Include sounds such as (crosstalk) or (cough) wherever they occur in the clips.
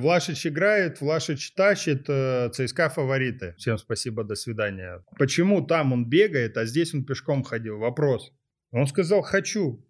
Влашич играет, Влашич тащит, э, ЦСКА фавориты. Всем спасибо, до свидания. Почему там он бегает, а здесь он пешком ходил? Вопрос. Он сказал, хочу.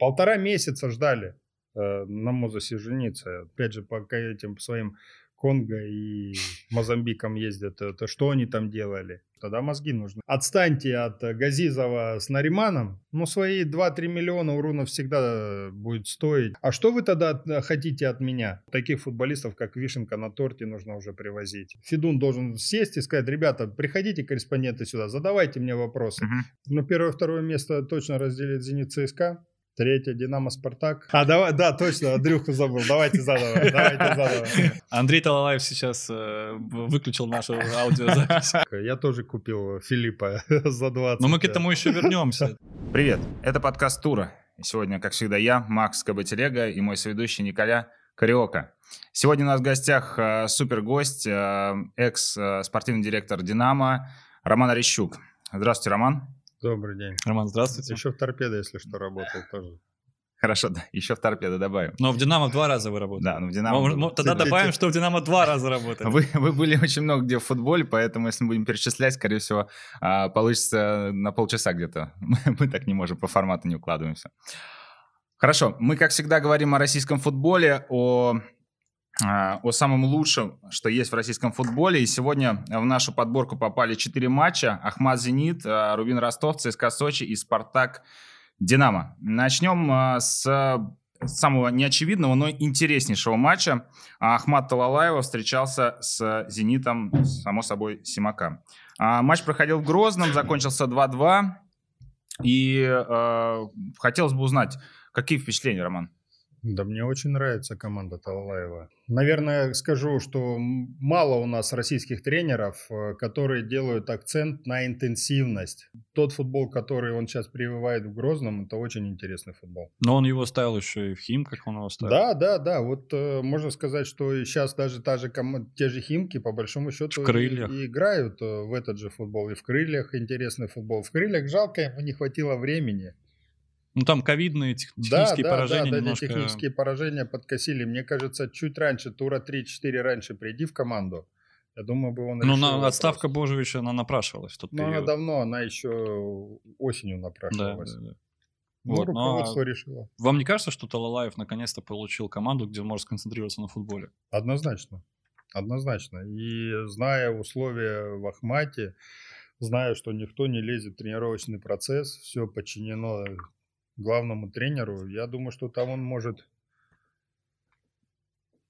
Полтора месяца ждали э, на Мозасе жениться. Опять же, по этим своим Конго и Мозамбиком ездят, это что они там делали? Тогда мозги нужны. Отстаньте от Газизова с Нариманом, ну свои 2-3 миллиона урунов всегда будет стоить. А что вы тогда хотите от меня? Таких футболистов, как Вишенка на торте, нужно уже привозить. Федун должен сесть и сказать, ребята, приходите, корреспонденты, сюда, задавайте мне вопросы. Угу. Ну, первое-второе место точно разделит Зенит ЦСКА. Третье Динамо Спартак. А, давай, да, точно, Андрюху забыл. Давайте заново. Давайте заново. Андрей Талалаев сейчас э, выключил нашу аудиозапись. Я тоже купил Филиппа (laughs) за 20. Но мы к этому еще вернемся. Привет, это подкаст Тура. сегодня, как всегда, я, Макс Кабателега и мой соведущий Николя Кариока. Сегодня у нас в гостях э, супер гость, э, экс-спортивный директор «Динамо» Роман Орещук. Здравствуйте, Роман. Добрый день. Роман, здравствуйте. Еще в торпедо, если что, работал тоже. Хорошо, да, еще в торпедо добавим. Но в Динамо два раза вы работали. Да, ну в Динамо... Мы, мы, тогда добавим, что в Динамо два раза работали. Вы, вы были очень много где в футболе, поэтому если мы будем перечислять, скорее всего, а, получится на полчаса где-то. Мы так не можем, по формату не укладываемся. Хорошо, мы, как всегда, говорим о российском футболе, о о самом лучшем, что есть в российском футболе. И сегодня в нашу подборку попали четыре матча. Ахмат Зенит, а, Рубин Ростов, ЦСКА Сочи и Спартак Динамо. Начнем а, с самого неочевидного, но интереснейшего матча. Ахмат Талалаева встречался с «Зенитом», само собой, Симака. Матч проходил в Грозном, закончился 2-2. И э, хотелось бы узнать, какие впечатления, Роман? Да мне очень нравится команда Талалаева. Наверное, скажу, что мало у нас российских тренеров, э, которые делают акцент на интенсивность. Тот футбол, который он сейчас прививает в Грозном, это очень интересный футбол. Но он его ставил еще и в Химках, он его ставил. Да, да, да. Вот э, можно сказать, что сейчас даже та же ком... те же Химки, по большому счету, в крыльях. И, и играют э, в этот же футбол. И в крыльях интересный футбол. В крыльях жалко, ему не хватило времени. Ну, там ковидные тех, технические да, поражения да, да, немножко... технические поражения подкосили. Мне кажется, чуть раньше, тура 3-4 раньше приди в команду. Я думаю, бы он Ну, на, отставка Божевича, она напрашивалась в тот Ну, она давно, она еще осенью напрашивалась. Да, да, да. Ну, вот, руководство решило. Вам не кажется, что Талалаев наконец-то получил команду, где он может сконцентрироваться на футболе? Однозначно. Однозначно. И зная условия в Ахмате, зная, что никто не лезет в тренировочный процесс, все подчинено главному тренеру, я думаю, что там он может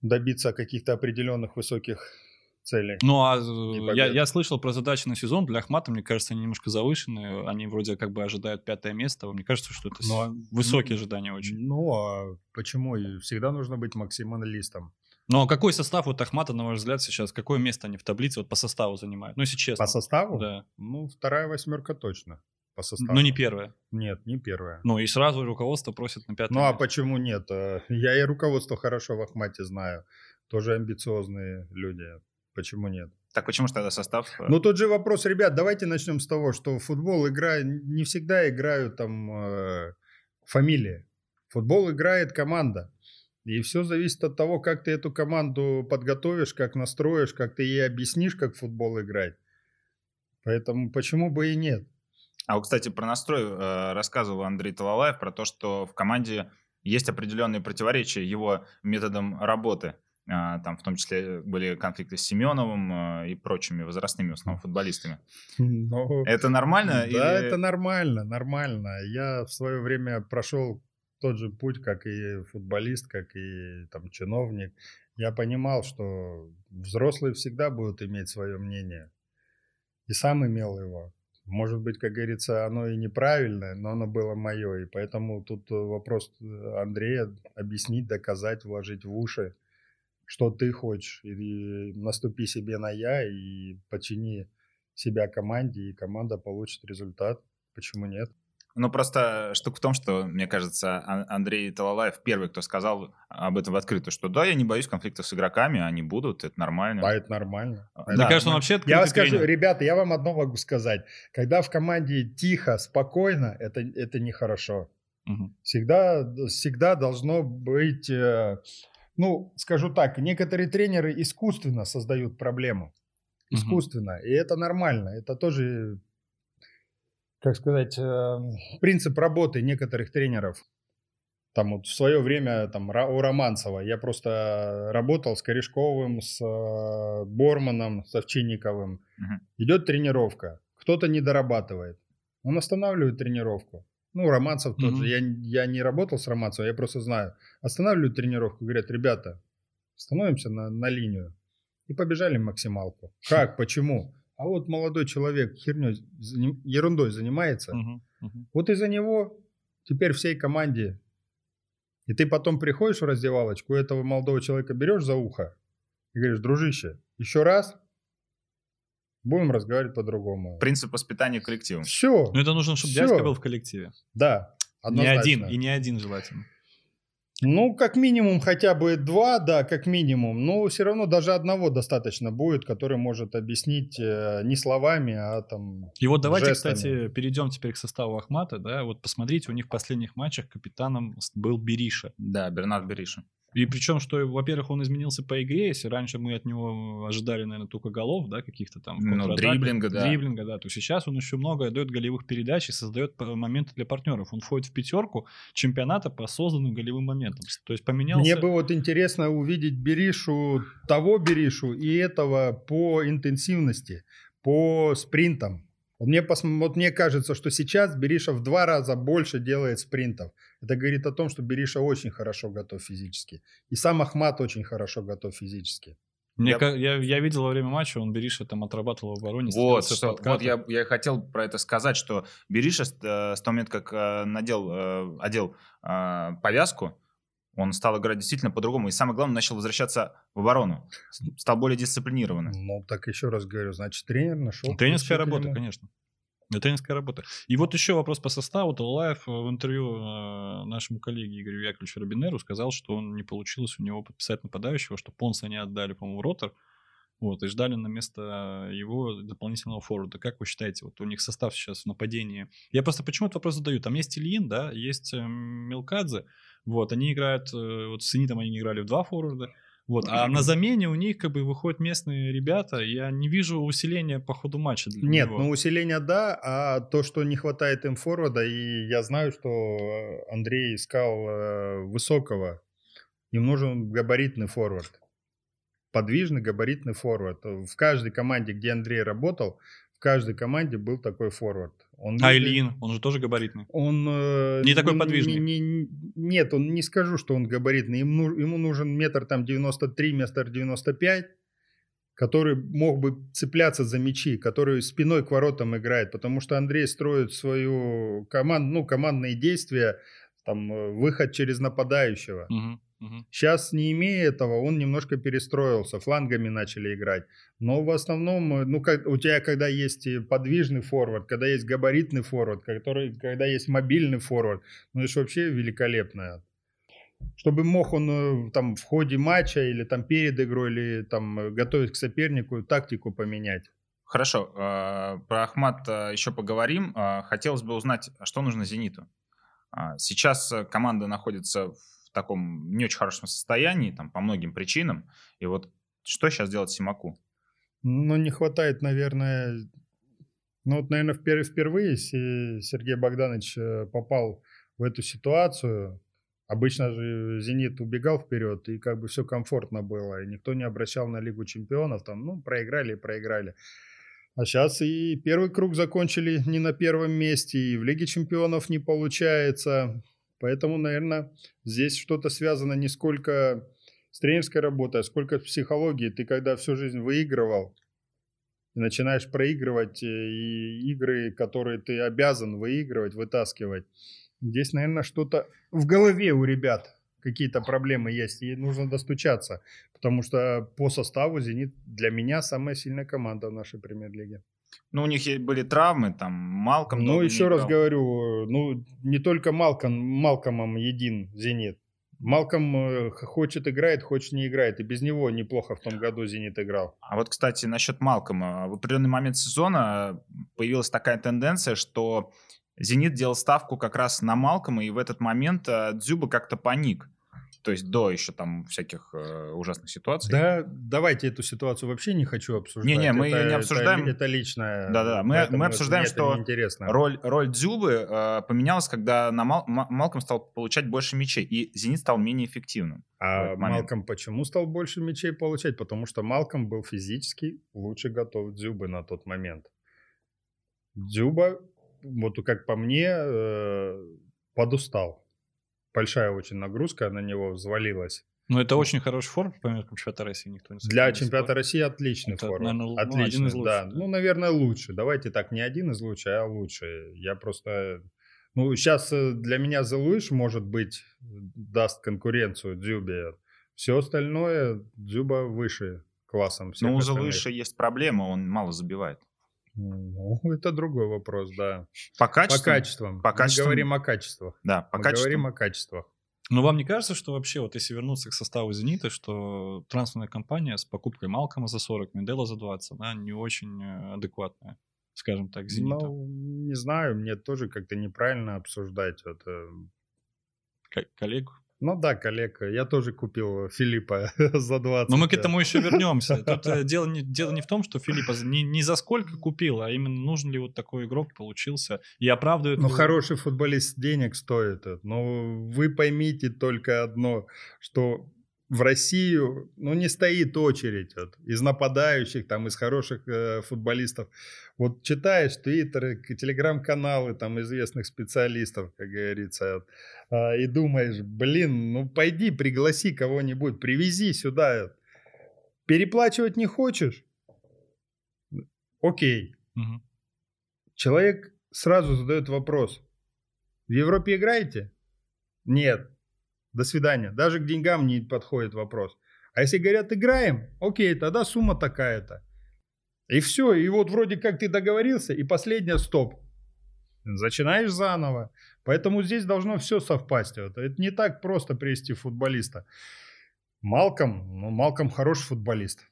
добиться каких-то определенных высоких целей. Ну, а я, я слышал про задачи на сезон для Ахмата, мне кажется, они немножко завышенные. Они вроде как бы ожидают пятое место. Мне кажется, что это ну, а, высокие ну, ожидания очень. Ну, а почему? Всегда нужно быть максималистом. Ну, а какой состав вот Ахмата, на ваш взгляд, сейчас? Какое место они в таблице вот по составу занимают? Ну, если честно. По составу? Да. Ну, вторая восьмерка точно по составу. Но не первая. Нет, не первая. Ну и сразу руководство просит на пятое Ну а почему нет? (laughs) Я и руководство хорошо в Ахмате знаю. Тоже амбициозные люди. Почему нет? Так почему же тогда состав? Э? Ну тут же вопрос, ребят, давайте начнем с того, что футбол игра не всегда играют там э, фамилии. Футбол играет команда. И все зависит от того, как ты эту команду подготовишь, как настроишь, как ты ей объяснишь, как футбол играть. Поэтому почему бы и нет? А вот, кстати, про настрой э, рассказывал Андрей Талалаев, про то, что в команде есть определенные противоречия его методом работы. Э, там в том числе были конфликты с Семеновым э, и прочими возрастными в основном футболистами. Ну, это нормально? Да, или... это нормально, нормально. Я в свое время прошел тот же путь, как и футболист, как и там чиновник. Я понимал, что взрослые всегда будут иметь свое мнение. И сам имел его. Может быть, как говорится, оно и неправильное, но оно было мое. И поэтому тут э, вопрос э, Андрея объяснить, доказать, вложить в уши, что ты хочешь. И наступи себе на я и почини себя команде, и команда получит результат. Почему нет? Ну, просто штука в том, что, мне кажется, Андрей Талалаев первый, кто сказал об этом в открытую, что да, я не боюсь конфликтов с игроками, они будут, это нормально. Да, это нормально. А, мне кажется, он вообще Я вам скажу, ребята, я вам одно могу сказать. Когда в команде тихо, спокойно, это, это нехорошо. Угу. Всегда, всегда должно быть... Э, ну, скажу так, некоторые тренеры искусственно создают проблему. Искусственно. Угу. И это нормально. Это тоже, как сказать, э, принцип работы некоторых тренеров. Там вот в свое время там у Романцева я просто работал с Корешковым, с э, Борманом, с Овчинниковым. Угу. Идет тренировка, кто-то не дорабатывает. Он останавливает тренировку. Ну, Романцев тот же. Я, я не работал с Романцевым, я просто знаю. Останавливают тренировку, говорят, ребята, становимся на, на линию. И побежали максималку. Как, почему? А вот молодой человек херней, ерундой занимается. Вот из-за него теперь всей команде. И ты потом приходишь в раздевалочку, этого молодого человека берешь за ухо и говоришь, дружище, еще раз Будем разговаривать по-другому. Принцип воспитания коллектива. Все. Но это нужно, чтобы Все. дядька был в коллективе. Да. Однозначно. Не один, и не один желательно. Ну, как минимум хотя бы два, да, как минимум. Но все равно даже одного достаточно будет, который может объяснить э, не словами, а там И вот давайте, жестами. кстати, перейдем теперь к составу Ахмата, да. Вот посмотрите, у них в последних матчах капитаном был Бериша. Да, Бернард Бериша. И причем, что, во-первых, он изменился по игре, если раньше мы от него ожидали, наверное, только голов, да, каких-то там. Ну, дриблинга, да. Дриблинга, да. То сейчас он еще много дает голевых передач и создает моменты для партнеров. Он входит в пятерку чемпионата по созданным голевым моментам. То есть поменялся... Мне бы вот интересно увидеть Беришу, того Беришу и этого по интенсивности, по спринтам. Вот мне, вот мне кажется, что сейчас Бериша в два раза больше делает спринтов. Это говорит о том, что Бериша очень хорошо готов физически. И сам Ахмат очень хорошо готов физически. Мне, я... Я, я видел во время матча, он Бериша там отрабатывал в обороне. Вот, что, вот я, я хотел про это сказать, что Бериша с, э, с того момента, как э, надел, э, одел э, повязку, он стал играть действительно по-другому. И самое главное, начал возвращаться в оборону. Стал более дисциплинированным. Ну, так еще раз говорю, значит, тренер нашел. Тренерская работа, конечно. Это тренерская работа. И вот еще вопрос по составу. Талаев в интервью э, нашему коллеге Игорю Яковлевичу Робинеру сказал, что он не получилось у него подписать нападающего, что Понса не отдали, по-моему, Ротор. Вот, и ждали на место его дополнительного форварда. Как вы считаете, вот у них состав сейчас в нападении? Я просто почему этот вопрос задаю? Там есть Ильин, да, есть э, Мелкадзе. Вот, они играют, э, вот с Зенитом они играли в два форварда. Вот, а на замене у них как бы выходят местные ребята. Я не вижу усиления по ходу матча. Для Нет, него. ну усиление да, а то, что не хватает им форварда, и я знаю, что Андрей искал э, высокого. Им нужен габаритный форвард. Подвижный габаритный форвард. В каждой команде, где Андрей работал, каждой команде был такой форвард. Он а Ильин, он же тоже габаритный. Он э, не такой подвижный. Не, не, нет, он не скажу, что он габаритный. Ему, ему нужен метр там 93, метр 95, который мог бы цепляться за мячи, который спиной к воротам играет, потому что Андрей строит свою команду, ну командные действия, там э, выход через нападающего. Угу. Угу. Сейчас, не имея этого, он немножко перестроился, флангами начали играть. Но в основном, э, ну, как, у тебя когда есть подвижный форвард, когда есть габаритный форвард, который, когда есть мобильный форвард, ну, это же вообще великолепно. Чтобы мог он э, там в ходе матча или там перед игрой, или там э, готовить к сопернику, тактику поменять. Хорошо, а, про Ахмат еще поговорим. А, хотелось бы узнать, а что нужно «Зениту». Сейчас команда находится в в таком не очень хорошем состоянии, там, по многим причинам. И вот что сейчас делать Симаку? Ну, не хватает, наверное... Ну, вот, наверное, впервые Сергей Богданович э, попал в эту ситуацию. Обычно же «Зенит» убегал вперед, и как бы все комфортно было, и никто не обращал на Лигу чемпионов, там, ну, проиграли и проиграли. А сейчас и первый круг закончили не на первом месте, и в Лиге чемпионов не получается. Поэтому, наверное, здесь что-то связано не сколько с тренерской работой, а сколько с психологией. Ты когда всю жизнь выигрывал, начинаешь проигрывать э, и игры, которые ты обязан выигрывать, вытаскивать. Здесь, наверное, что-то в голове у ребят какие-то проблемы есть, и нужно достучаться, потому что по составу «Зенит» для меня самая сильная команда в нашей премьер-лиге. Ну, у них были травмы, там, Малком... Ну, еще раз говорю, ну, не только Малком, Малкомом един «Зенит». Малком э, хочет играет, хочет не играет. И без него неплохо в том году «Зенит» играл. А вот, кстати, насчет Малкома. В определенный момент сезона появилась такая тенденция, что «Зенит» делал ставку как раз на Малкома, и в этот момент э, Дзюба как-то паник. То есть до еще там всяких э, ужасных ситуаций. Да, давайте эту ситуацию вообще не хочу обсуждать. Не-не, мы это, не это- обсуждаем. Это, личное. Да-да, мы- мы это- обсуждаем, это что. Роль, роль Дзюбы э, поменялась, когда на Мал- Ма- Малком стал получать больше мячей, и Зенит стал менее эффективным. А. Малком почему стал больше мячей получать? Потому что Малком был физически лучше готов Дзюбы на тот момент. Дзюба, вот как по мне, э, подустал. Большая очень нагрузка на него взвалилась. Но это очень хороший форм по меркам чемпионата России, никто не Для чемпионата России отличный Это, форвард. наверное, ну, один отличный, из лучших, да. да. Ну, наверное, лучше. Давайте так, не один из лучших, а лучший. Я просто... Ну, сейчас для меня The Luish, может быть, даст конкуренцию Дзюбе. Все остальное Дзюба выше классом Но у остальных. Залыша есть проблема, он мало забивает. Ну, (laughs) это другой вопрос, да. По По качеству? качествам. по качествам- Мы говорим о качествах. Да, по Мы качеству. говорим о качествах. Но вам не кажется, что вообще, вот если вернуться к составу «Зенита», что трансферная компания с покупкой Малкома за 40, Мендела за 20, она не очень э, адекватная, скажем так, «Зенита». Ну, не знаю, мне тоже как-то неправильно обсуждать это. Ко- коллегу. Ну да, коллега, я тоже купил Филиппа (laughs) за 20. Но мы к да. этому еще вернемся. (laughs) Тут э, дело не, дело не в том, что Филиппа не, не за сколько купил, а именно нужен ли вот такой игрок получился и оправдывает Ну, хороший футболист денег стоит. Но вы поймите только одно, что в Россию, ну, не стоит очередь вот, из нападающих, там, из хороших э, футболистов. Вот читаешь твиттеры, телеграм-каналы там известных специалистов, как говорится, вот, а, и думаешь, блин, ну, пойди пригласи кого-нибудь, привези сюда. Переплачивать не хочешь? Окей, Мгм. Человек сразу задает вопрос. В Европе играете? Нет. До свидания. Даже к деньгам не подходит вопрос. А если говорят, играем, окей, тогда сумма такая-то. И все. И вот вроде как ты договорился, и последнее стоп. Начинаешь заново. Поэтому здесь должно все совпасть. Вот. Это не так просто привести футболиста. Малком, ну, Малком хороший футболист.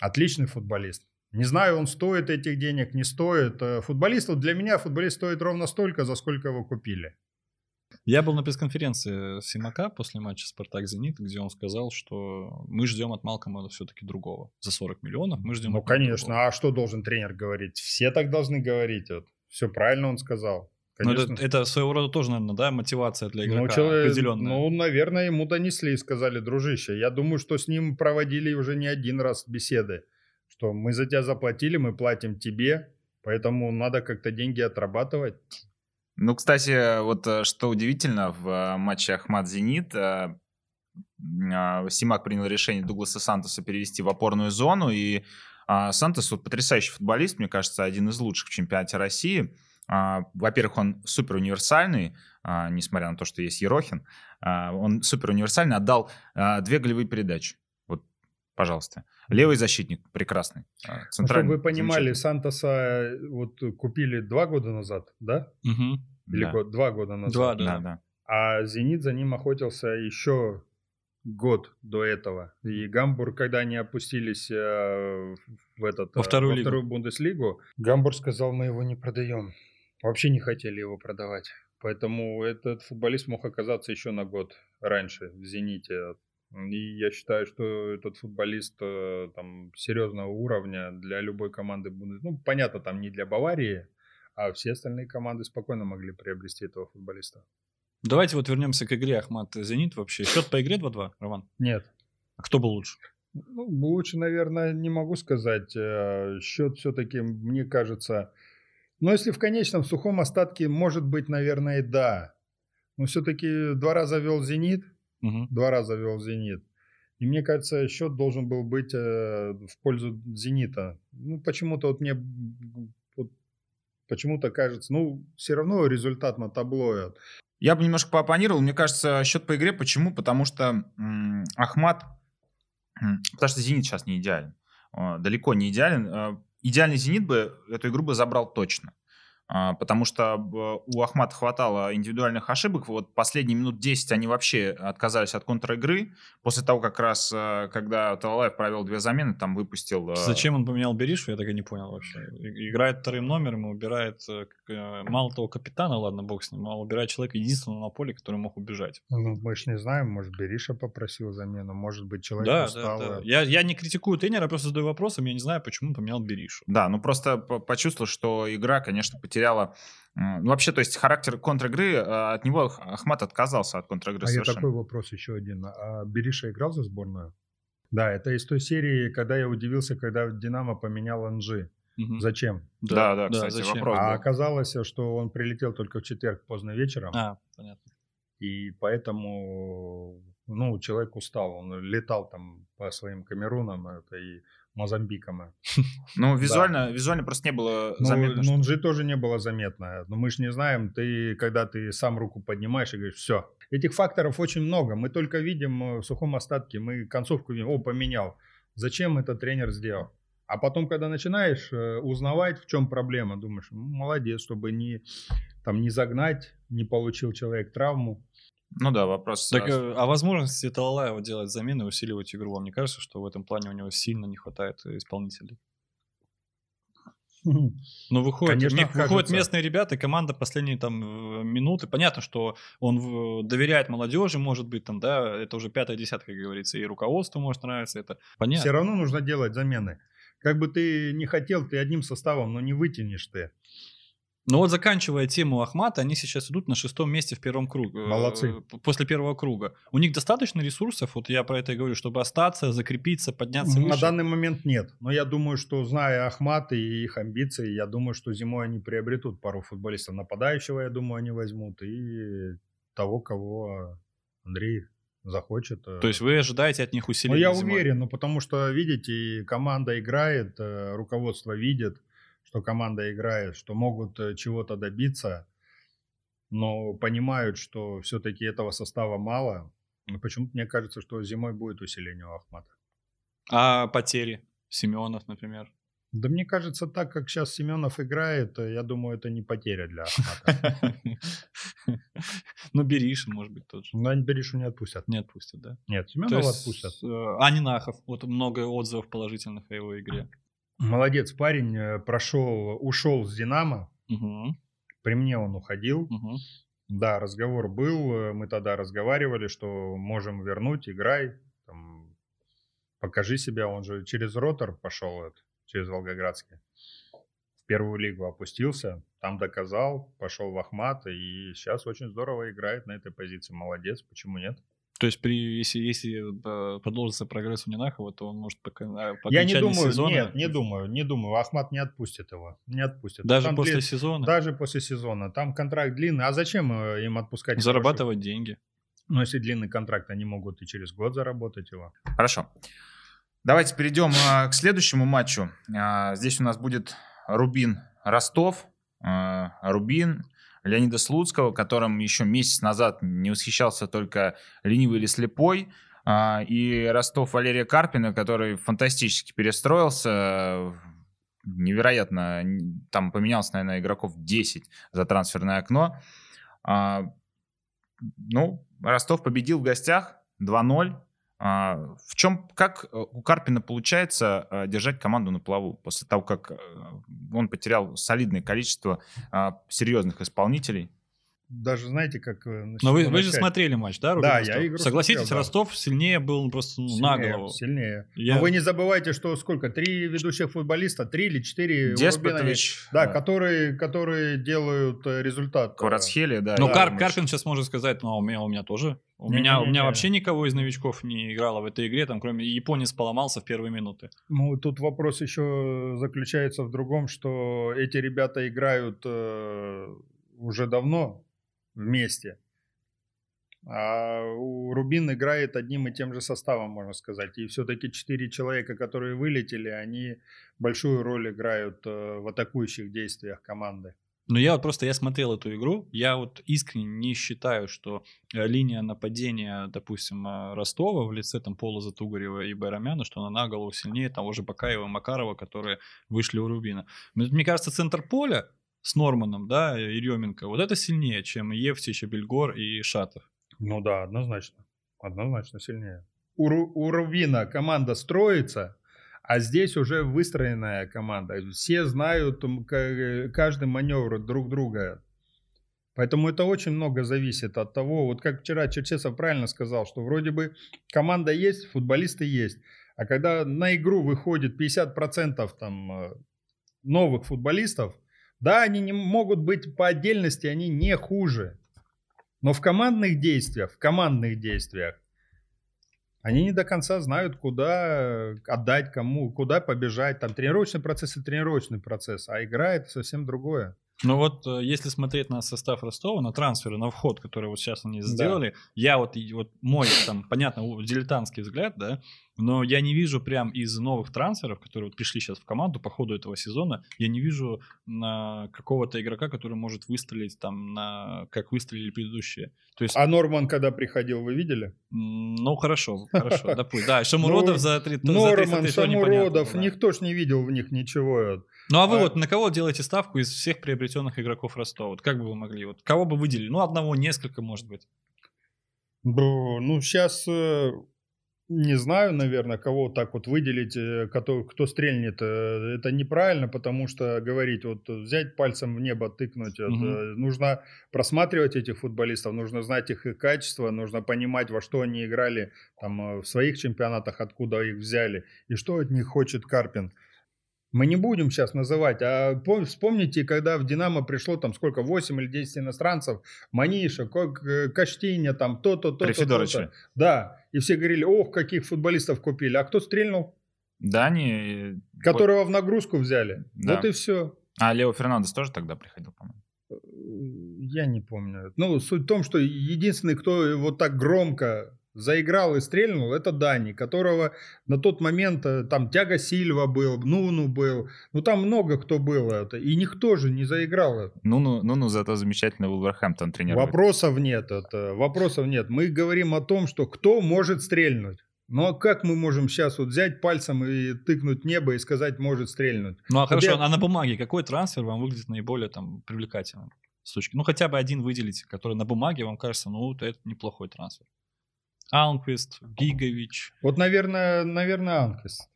Отличный футболист. Не знаю, он стоит этих денег, не стоит. Э, Футболист, вот для меня футболист стоит ровно столько, за сколько его купили. Я был на пресс-конференции Симака после матча «Спартак-Зенит», где он сказал, что мы ждем от Малкома все-таки другого. За 40 миллионов мы ждем Ну, конечно. другого. А что должен тренер говорить? Все так должны говорить. Вот. Все правильно он сказал. Ну, Конечно. это, это своего рода тоже, наверное, да, мотивация для Ну, игрока человек- определенная. ну, наверное, ему донесли и сказали, дружище, я думаю, что с ним проводили уже не один раз беседы, что мы за тебя заплатили, мы платим тебе, поэтому надо как-то деньги отрабатывать. Ну, кстати, вот э, что удивительно, в э, матче Ахмат-Зенит э, а, Симак принял решение Дугласа Сантоса перевести в опорную зону, и а, Сантос вот потрясающий футболист, мне кажется, один из лучших в чемпионате России. А, Во-первых, он супер универсальный, несмотря на то, что есть Ерохин. Он супер универсальный, отдал две голевые передачи. Пожалуйста. Левый защитник прекрасный. а, Ну, чтобы Центральный, вы понимали. Сантоса э, вот купили два года назад, да? Мгм. Или Да. год, два года назад. Два, Да, да. да. А «Зенит» за ним охотился еще год до этого. И Гамбург, когда они опустились э, в, этот, Во э, вторую лигу. вторую Бундеслигу, Гамбург сказал, мы его не продаем. Вообще не хотели его продавать. Поэтому этот футболист мог оказаться еще на год раньше в «Зените». И я считаю, что этот футболист э, там, серьезного уровня для любой команды будет. Ну, понятно, там не для Баварии, а все остальные команды спокойно могли приобрести этого футболиста. Давайте вот вернемся к игре Ахмат-Зенит вообще. Счет по игре 2-2, Роман? Нет. А кто был лучше? Ну, лучше, наверное, не могу сказать. Э, Счет все-таки, мне кажется... Но если в конечном сухом остатке, может быть, наверное, и да. Но все-таки два раза вел «Зенит», Мгм. два раза вел «Зенит». И мне кажется, счет должен был быть э, в пользу «Зенита». Ну, почему-то вот мне... вот почему-то кажется... Ну, все равно результат на табло. Я бы немножко поопонировал. Мне кажется, счет по игре. Почему? Потому что м, Ахмат... м, Потому что «Зенит» сейчас не идеален. Э, Далеко не идеален. Э, Идеальный «Зенит» бы эту игру бы забрал точно. А, Потому что у Ахмата хватало индивидуальных ошибок. Вот последние минут 10 они вообще отказались от контр-игры. После того, как раз, э, когда Талалаев провел две замены, там выпустил... э, Зачем он поменял Беришу, я так и не понял вообще. Играет вторым номером и убирает э, мало того капитана, ладно, бог с ним, а убирать человека единственного на поле, который мог убежать. Ну, мы ж не знаем, может, Бериша попросил замену, может быть, человек Да, устал. да, да. Я, я не критикую тренера, просто задаю вопросом, я не знаю, почему он поменял Беришу. Да, ну просто по- почувствовал, что игра, конечно, потеряла... Ну, вообще, то есть характер контр-игры, а, от него Ах- Ахмат отказался от контр-игры А я совершенно. такой вопрос еще один. А Бериша играл за сборную? Да, это из той серии, когда я удивился, когда Динамо поменял Анжи. Мгм. Зачем? Да, да, кстати, зачем? вопрос. А был. оказалось, что он прилетел только в четверг поздно вечером, А, понятно. и поэтому, ну, человек устал. Он летал там по своим Камерунам это, и Мозамбикам. (laughs) Ну, визуально, визуально просто не было Ну, заметно, ну, Анжи тоже не было заметно. Но мы же не знаем, ты, когда ты сам руку поднимаешь и говоришь, все. Этих факторов очень много. Мы только видим э, в сухом остатке, мы концовку видим, о, поменял. Зачем это тренер сделал? А потом, когда начинаешь э, узнавать, в чем проблема, думаешь, «Ну, молодец, чтобы не, там, не загнать, не получил человек травму. Ну да, вопрос... Так, а, э, а возможности Талалаева делать замены, усиливать игру, вам не кажется, что в этом плане у него сильно не хватает э, исполнителей? Ну, выходят, Конечно, выходят кажется. местные ребята, и команда последние там минуты. Понятно, что он доверяет молодежи, может быть, там, да, это уже пятая десятка, как говорится, и руководству может нравиться это. Понятно. Все равно нужно делать замены. Как бы ты не хотел, ты одним составом, но не вытянешь ты. Но вот заканчивая тему Ахмата, они сейчас идут на шестом месте в первом круге. э, Молодцы. После первого круга. У них достаточно ресурсов, вот я про это и говорю, чтобы остаться, закрепиться, подняться На выше. данный момент нет. Но я думаю, что зная Ахмат и их амбиции, я думаю, что зимой они приобретут пару футболистов нападающего, я думаю, они возьмут. И того, кого Андрей захочет. э. То есть вы ожидаете от них Ну, усиления я зимой? уверен, ну, потому что, видите, команда играет, э, руководство видит, что команда играет, что могут э, чего-то добиться, но понимают, что все-таки этого состава мало. Ну, Почему-то мне кажется, что зимой будет усиление у Ахмата. А потери? Семенов, например. Да мне кажется, так как сейчас Семенов играет, я думаю, это не потеря для Ахмата. (laughs) Ну, Беришин, может быть, тот же. Но они Беришу не отпустят. Не отпустят, да? Нет, Семенова есть, отпустят. э, Анинахов. Вот много отзывов положительных о его игре. Молодец парень, э, прошел, ушел с Динамо. Мгм, При мне он уходил. мгм. Да, разговор был, э, мы тогда разговаривали, что можем вернуть, играй, там, покажи себя. Он же через ротор пошел, это, через Волгоградский. Первую лигу опустился, там доказал, пошел в Ахмат, и сейчас очень здорово играет на этой позиции. Молодец, почему нет? То есть, при, если, если э, продолжится прогресс у Нинахова, то он может пока, а, по Я не думаю, сезона... нет, не думаю, не думаю. Ахмат не отпустит его, не отпустит. Даже Там после длин- сезона Даже после сезона. Там контракт длинный. А зачем э, им отпускать? зарабатывать деньги. Ну, если длинный контракт, они могут и через год заработать его. Хорошо. Давайте перейдем а, к следующему матчу. А, здесь у нас будет Рубин Ростов. А, Рубин Леонида Слуцкого, которым еще месяц назад не восхищался только ленивый или слепой. А, и Ростов Валерия Карпина, который фантастически перестроился. Невероятно. Там поменялось, наверное, игроков 10 за трансферное окно. А, ну, Ростов победил в гостях 2-0. А, в чем, как э, у Карпина получается э, держать команду на плаву после того, как э, он потерял солидное количество а, серьезных исполнителей? Даже знаете, как... э, на Но вы, вы же смотрели матч, да, Да, Рубин я Ростов? игру Согласитесь, смотрел, да. Ростов сильнее был просто ну, на Сильнее, голову. Сильнее. Я- Но вы не забывайте, что сколько? Три ведущих футболиста, три или четыре Деспотович, есть. Да, э, которые, которые делают э, результат. Кварацхелия, да. Ну, и Кар-. Карпин сейчас может сказать, ну, а у меня, у меня тоже. У Не-не-не-не. меня, у меня вообще никого из новичков не играло в этой игре, там, кроме японец поломался в первые минуты. Ну, тут вопрос еще заключается в другом, что эти ребята играют э, уже давно вместе. А у Рубин играет одним и тем же составом, можно сказать. И все-таки четыре человека, которые вылетели, они большую роль играют э, в атакующих действиях команды. Но я вот просто, я смотрел эту игру, я вот искренне не считаю, что э, линия нападения, допустим, э, Ростова в лице там Пола Затугарева и Байрамяна, что она на голову сильнее того же Бакаева и Макарова, которые вышли у Рубина. Мне кажется, центр поля с Норманом, да, Еременко, вот это сильнее, чем Евтич, Бельгор и Шатов. Ну да, однозначно. Однозначно сильнее. У, Ру- у Рубина команда строится, А здесь уже выстроенная команда. Все знают каждый маневр друг друга. Поэтому это очень много зависит от того, вот как вчера Черчесов правильно сказал, что вроде бы команда есть, футболисты есть, а когда на игру выходит 50% там э, новых футболистов, да, они не могут быть по отдельности, они не хуже. Но в командных действиях, в командных действиях, они не до конца знают, куда отдать кому, куда побежать. Там тренировочный процесс и тренировочный процесс, а игра это совсем другое. Ну вот, э, если смотреть на состав Ростова, на трансферы, на вход, который вот сейчас они сделали, да. я вот, вот мой, там, понятно, дилетантский взгляд, да, но я не вижу прям из новых трансферов, которые вот пришли сейчас в команду по ходу этого сезона, я не вижу на какого-то игрока, который может выстрелить там на как выстрелили предыдущие. То есть... А Норман когда приходил, вы видели? Ну хорошо, хорошо, допустим. Да, (laughs) Шамуродов ну, за 3 Норман, Шамуродов, никто ж не видел в них ничего. Ну а вы а... вот на кого делаете ставку из всех приобретенных игроков Ростова? Вот как бы вы могли? Вот кого бы выделили? Ну одного, несколько, может быть. Ну сейчас э, не знаю, наверное, кого так вот выделить, э, кто, кто стрельнет. Э, это неправильно, потому что говорить, вот взять пальцем в небо, тыкнуть. Угу. Это, нужно просматривать этих футболистов, нужно знать их, их качество, нужно понимать, во что они играли там, в своих чемпионатах, откуда их взяли, и что от них хочет Карпин. Мы не будем сейчас называть, а вспомните, когда в «Динамо» пришло там сколько, 8 или 10 иностранцев, Маниша, э, Каштиня, там то-то, то-то, то-то. Да, и все говорили, ох, каких футболистов купили. А кто стрельнул? Дани. Которого в нагрузку взяли. Да. Вот и все. А Лео Фернандес тоже тогда приходил, по-моему? Э, я не помню. Ну, суть в том, что единственный, кто вот так громко заиграл и стрельнул, это Дани, которого на тот момент э, там Тяга Сильва был, Нуну был, ну там много кто был это, и никто же не заиграл это. Нуну, Нуну зато замечательный Вулверхэмптон тренер. Вопросов нет, это, вопросов нет. Мы говорим о том, что кто может стрельнуть. Ну а как мы можем сейчас вот взять пальцем и тыкнуть небо и сказать, может стрельнуть? Ну а хорошо, а на бумаге какой трансфер вам выглядит наиболее там привлекательным? С точки, ну хотя бы один выделить, который на бумаге вам кажется, ну это неплохой трансфер. Алнквист, Гигович. Вот, наверное, наверное, Алнквист.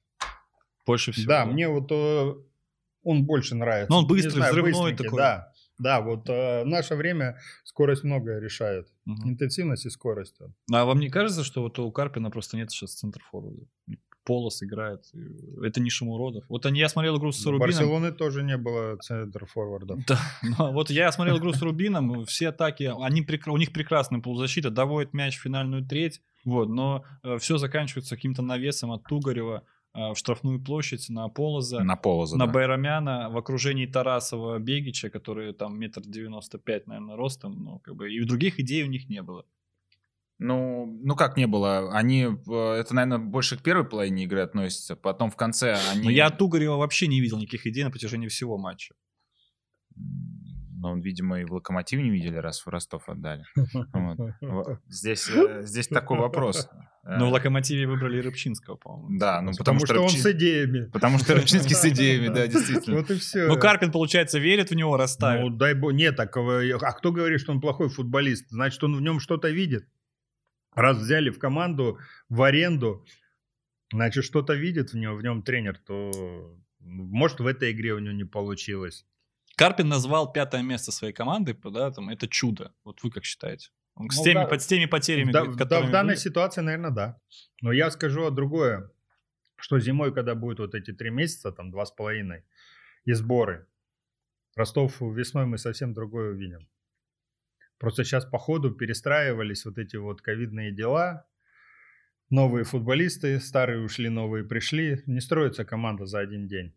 Больше всего. Да, мне вот э, он больше нравится. Но он быстрый, знаю, взрывной такой. Да, да, вот э, в наше время скорость многое решает. Угу. Интенсивность и скорость. А вам не кажется, что вот у Карпина просто нет сейчас центр форварда? Полос играет. Это не Шамуродов. Вот они, я смотрел игру с Рубином. Барселоны тоже не было центр форвардов. Да, но вот я смотрел игру с Рубином, все атаки, они, у них прекрасная полузащита, доводит мяч в финальную треть, вот, но э, все заканчивается каким-то навесом от Тугарева э, в штрафную площадь на Полоза, на, Полоза, на да. Байрамяна, в окружении Тарасова, Бегича, который там метр девяносто пять, наверное, ростом, ну, как бы, и других идей у них не было. Ну, ну как не было? Они, это, наверное, больше к первой половине игры относится, потом в конце они... Но я от Тугарева вообще не видел никаких идей на протяжении всего матча. Но он, видимо, и в Локомотив не видели, раз в Ростов отдали. Здесь, э, здесь такой вопрос. Но в Локомотиве выбрали Рыбчинского, по-моему. Да, ну потому, потому что, он с идеями. Потому что Рыбчинский с идеями, да, действительно. Вот и все. Ну, Карпин, получается, верит в него, расставит. Ну, дай бог. Нет, так, а кто говорит, что он плохой футболист? Значит, он в нем что-то видит. Раз взяли в команду, в аренду, значит, что-то видит в нем, в нем тренер, то может в этой игре у него не получилось. Карпин назвал пятое место своей команды, да, там, это чудо. Вот вы как считаете? Он с, ну, теми, да, с теми потерями, да, да, в данной были? ситуации, наверное, да. Но я скажу другое, что зимой, когда будет вот эти три месяца, там два с половиной, и сборы, Ростов весной мы совсем другое увидим. Просто сейчас по ходу перестраивались вот эти вот ковидные дела. Новые футболисты, старые ушли, новые пришли. Не строится команда за один день.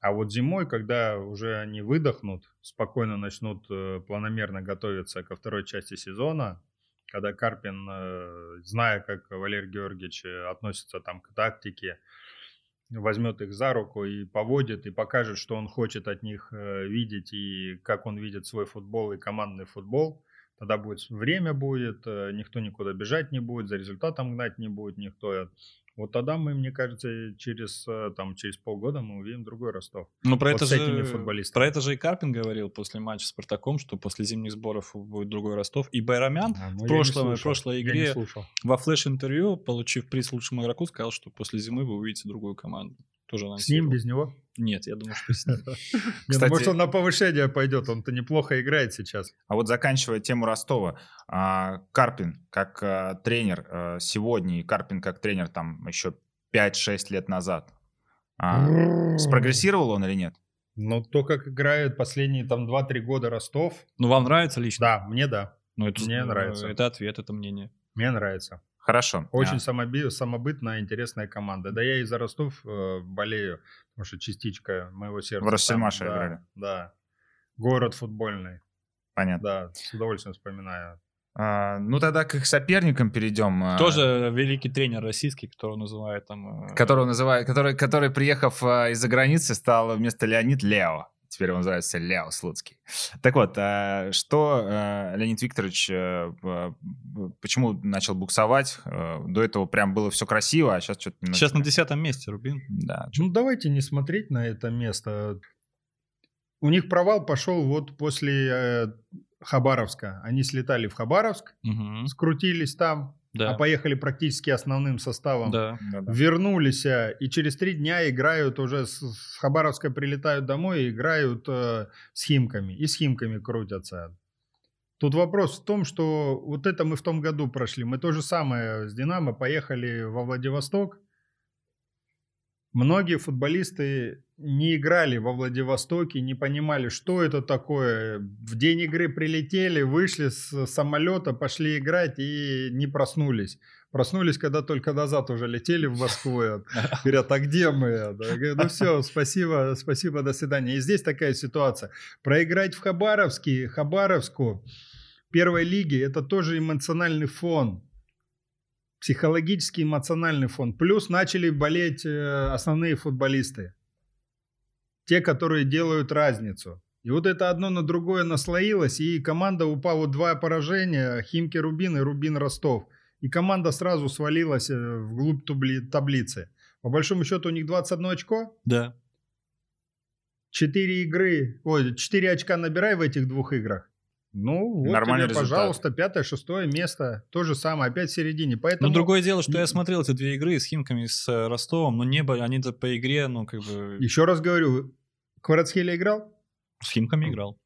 А вот зимой, когда уже они выдохнут, спокойно начнут э, планомерно готовиться ко второй части сезона, когда Карпин, э, зная, как Валерий Георгиевич э, относится там к тактике, возьмет их за руку и поводит, и покажет, что он хочет от них видеть, и как он видит свой футбол и командный футбол, Тогда будет время будет, э, никто никуда бежать не будет, за результатом гнать не будет никто. Вот тогда мы, мне кажется, через, э, там, через полгода мы увидим другой Ростов. Ну, про, вот это же, про это же и Карпин говорил после матча с Спартаком, что после зимних сборов будет другой Ростов. И Байрамян а, ну, в прошлом, прошлой игре во флеш-интервью, получив приз лучшему игроку, сказал, что после зимы вы увидите другую команду. Тоже С ним, без него? Нет, я думаю, что с ним. (laughs) Ну, Кстати- Может, он на повышение пойдет, он-то неплохо играет сейчас. А вот заканчивая тему Ростова, а, Карпин как а, тренер а, сегодня и Карпин как тренер там еще 5-6 лет назад. а, Спрогрессировал он или нет? Ну, то, как играет последние там 2-3 года Ростов, Ну, вам нравится лично? да, мне да, Ну, это, Мне нравится. Это ответ, это мнение. мне нравится. Хорошо. Очень А, самоби- самобытная, интересная команда. Да я и за Ростов э, болею, потому что частичка моего сердца. В Россельмаше там, да, играли. Да. Город футбольный. Понятно. Да, с удовольствием вспоминаю. А, ну тогда к их соперникам перейдем. а, Тоже великий тренер российский, которого называют там... э, Которого называют, который, который, приехав а, из-за границы, стал вместо Леонид Лео. Теперь он называется Лео Слуцкий. Так вот, а, что а, Леонид Викторович, а, почему начал буксовать? А, До этого прям было все красиво, а сейчас что-то немножко... Сейчас на десятом месте Рубин. Да, Ну, давайте не смотреть на это место. У них провал пошел вот после э, Хабаровска. Они слетали в Хабаровск, Мгм. скрутились там, Да. а поехали практически основным составом. Да. Вернулись, э, и через три дня играют уже с, с Хабаровска прилетают домой и играют э, с Химками. И с Химками крутятся. Тут вопрос в том, что вот это мы в том году прошли. Мы то же самое с Динамо поехали во Владивосток. Многие футболисты не играли во Владивостоке, не понимали, что это такое. В день игры прилетели, вышли с самолета, пошли играть и не проснулись. Проснулись, когда только назад уже летели в Москву. (laughs) Говорят, а где мы? Я говорю, ну все, спасибо, спасибо, до свидания. И здесь такая ситуация. Проиграть в Хабаровске, Хабаровску, первой лиге, это тоже эмоциональный фон. Психологический эмоциональный фон. Плюс начали болеть э, основные футболисты. Те, которые делают разницу. И вот это одно на другое наслоилось, и команда упала два поражения, Химки Рубин и Рубин Ростов. И команда сразу свалилась э, вглубь табли- таблицы. По большому счету у них 21 очко, Да. 4 игры, ой, 4 очка набирай в этих двух играх. Ну, вот Нормальный тебе, результат. пожалуйста, пятое, шестое место. То же самое, опять в середине. Поэтому... Но другое дело, что я смотрел эти две игры с Химками с э, Ростовом, но не были, они по игре, ну, как бы... Еще раз говорю, Кварацхелия играл? С Химками играл.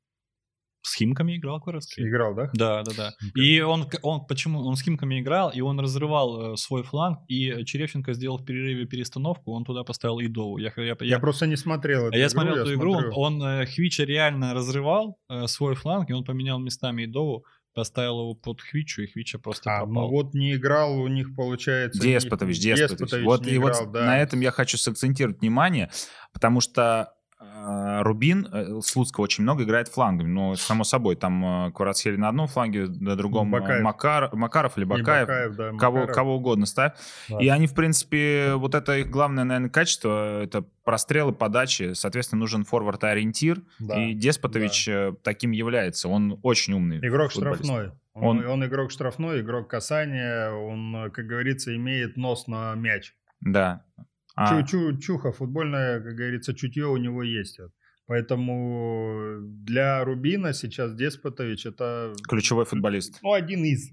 С Химками играл Кварацкий. Играл, да? Да, да, да. И он, он почему он с Химками играл, и он разрывал э, свой фланг, и Черевченко сделал в перерыве перестановку, он туда поставил Идову. Я, я, Я, я, просто не смотрел эту а я игру, смотрел эту игру, он, смотрю. он э, Хвича реально разрывал э, свой фланг, и он поменял местами Идову, поставил его под Хвичу, и Хвича просто А, пропал. ну вот не играл у них, получается... не- Деспотович, Деспотович. Вот, не и вот играл, да. на этом я хочу сакцентировать внимание, потому что Рубин э, Слуцкого очень много играет флангами. Ну, само собой, там э, Кварацхель на одном фланге, на другом э, Бакаев. Макар, Макаров или И Бакаев. Бакаев, да, Кого, Макаров. кого угодно ставь. Да. И они, в принципе, вот это их главное, наверное, качество, это прострелы, подачи. Соответственно, нужен форвард-ориентир. Да. И Деспотович э, таким является. Он очень умный. Игрок футболист. штрафной. Он, Он- он игрок штрафной, игрок касания, он, как говорится, имеет нос на мяч. Да. А, Чу- чу- чуха, футбольное, как говорится, чутье у него есть. вот. Поэтому для Рубина сейчас Деспотович это ключевой футболист. ну, один из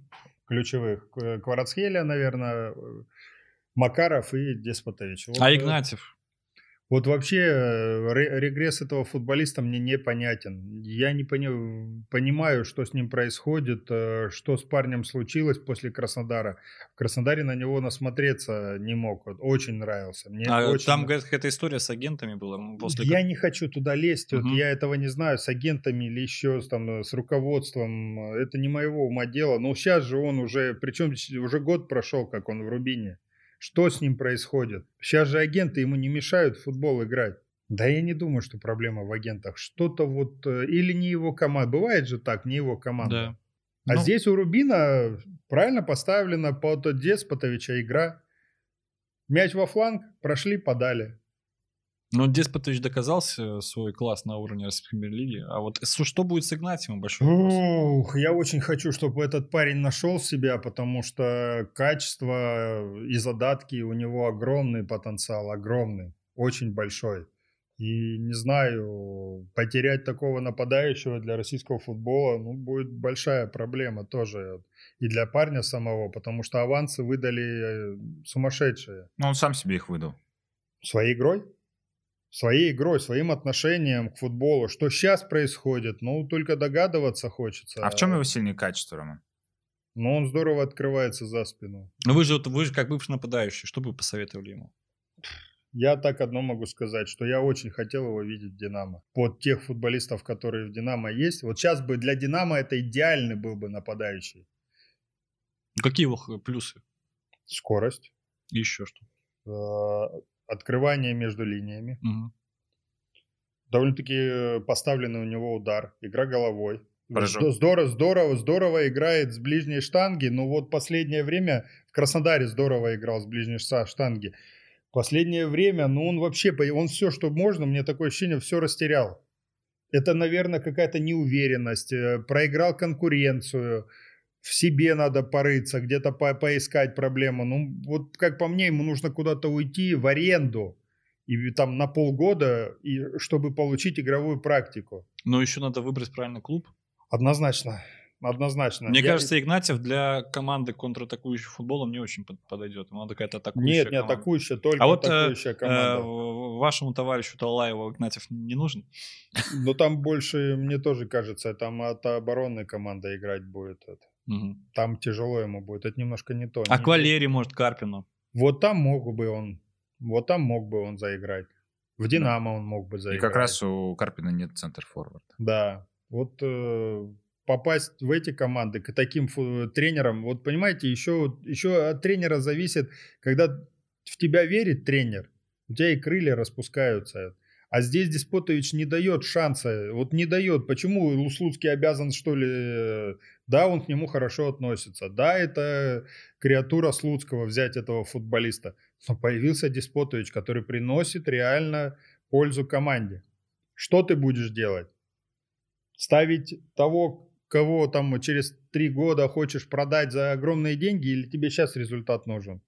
ключевых. Кварацхеля, наверное, Макаров и Деспотович. Вот, а э, Игнатьев? Вот вообще э, ре- регресс этого футболиста мне непонятен. Я не пони- понимаю, что с ним происходит, э, что с парнем случилось после Краснодара. В Краснодаре на него насмотреться не мог. Вот Очень нравился. Мне А, очень там, говорят, какая-то история с агентами была. После... я не хочу туда лезть, вот Мгм. я этого не знаю, с агентами или еще там, э, с руководством, это не моего ума дело, но сейчас же он уже, причем уже год прошел, как он в Рубине, что с ним происходит? Сейчас же агенты ему не мешают в футбол играть. Да я не думаю, что проблема в агентах. Что-то вот, э, или не его команда, бывает же так, не его команда. Да. А Ну, здесь у Рубина правильно поставлена под Деспотовича игра. Мяч во фланг, прошли, подали. Ну, Деспотович доказал свой класс на уровне Российской премьер-лиги. А вот что будет с Игнатьевым? Большой вопрос. Ух, я очень хочу, чтобы этот парень нашел себя, потому что качество и задатки у него огромный потенциал, огромный, очень большой. И не знаю, потерять такого нападающего для российского футбола, ну, будет большая проблема тоже и для парня самого, потому что авансы выдали э, сумасшедшие. Ну, он сам себе их выдал. Своей игрой? Своей игрой, своим отношением к футболу. Что сейчас происходит, ну, только догадываться хочется. А в чем его сильные качества, Роман? Ну, он здорово открывается за спину. Ну вы же, вы же как бывший нападающий, что бы вы посоветовали ему? Я так одно могу сказать, что я очень хотел его видеть в «Динамо». Под тех футболистов, которые в «Динамо» есть. Вот сейчас бы для «Динамо» это идеальный был бы нападающий. Какие его плюсы? Скорость, И еще что? Открывание между линиями. Мгм. Довольно-таки э, поставленный у него удар, игра головой. Прыжок. Здорово, здорово, здорово играет с ближней штанги. Но вот последнее время в Краснодаре здорово играл с ближней штанги. Последнее время, ну он вообще, он все, что можно, мне такое ощущение, все растерял. Это, наверное, какая-то неуверенность. э, Проиграл конкуренцию. В себе надо порыться, где-то по- поискать проблему. Ну, вот как по мне, ему нужно куда-то уйти в аренду. И там на полгода, и, чтобы получить игровую практику. Но еще надо выбрать правильный клуб. Однозначно. Однозначно. Мне Я- кажется, Игнатьев для команды контратакующего футбола не очень под- подойдет. Ему надо какая-то атакующая Нет, не команда. атакующая, только А вот э, атакующая э, команда. в- вашему товарищу Талаеву Игнатьев не нужен? Но там больше, мне тоже кажется, там от оборонной команды играть будет. это. Мгм. Там тяжело ему будет. Это немножко не то. А Не- к Валерии, может, Карпину? Вот там мог бы он, вот там мог бы он заиграть. В Динамо он мог бы И заиграть. как раз у Карпина нет центр-форварда. Да. Вот э, попасть в эти команды к таким фу- тренерам, вот понимаете, еще, еще от тренера зависит, когда в тебя верит тренер, у тебя и крылья распускаются. А здесь Деспотович не дает шанса, вот не дает. Почему Луслуцкий обязан, что ли, да, он к нему хорошо относится, да, это креатура Слуцкого взять этого футболиста, но появился Деспотович, который приносит реально пользу команде. Что ты будешь делать? Ставить того, кого там через три года хочешь продать за огромные деньги, или тебе сейчас результат нужен?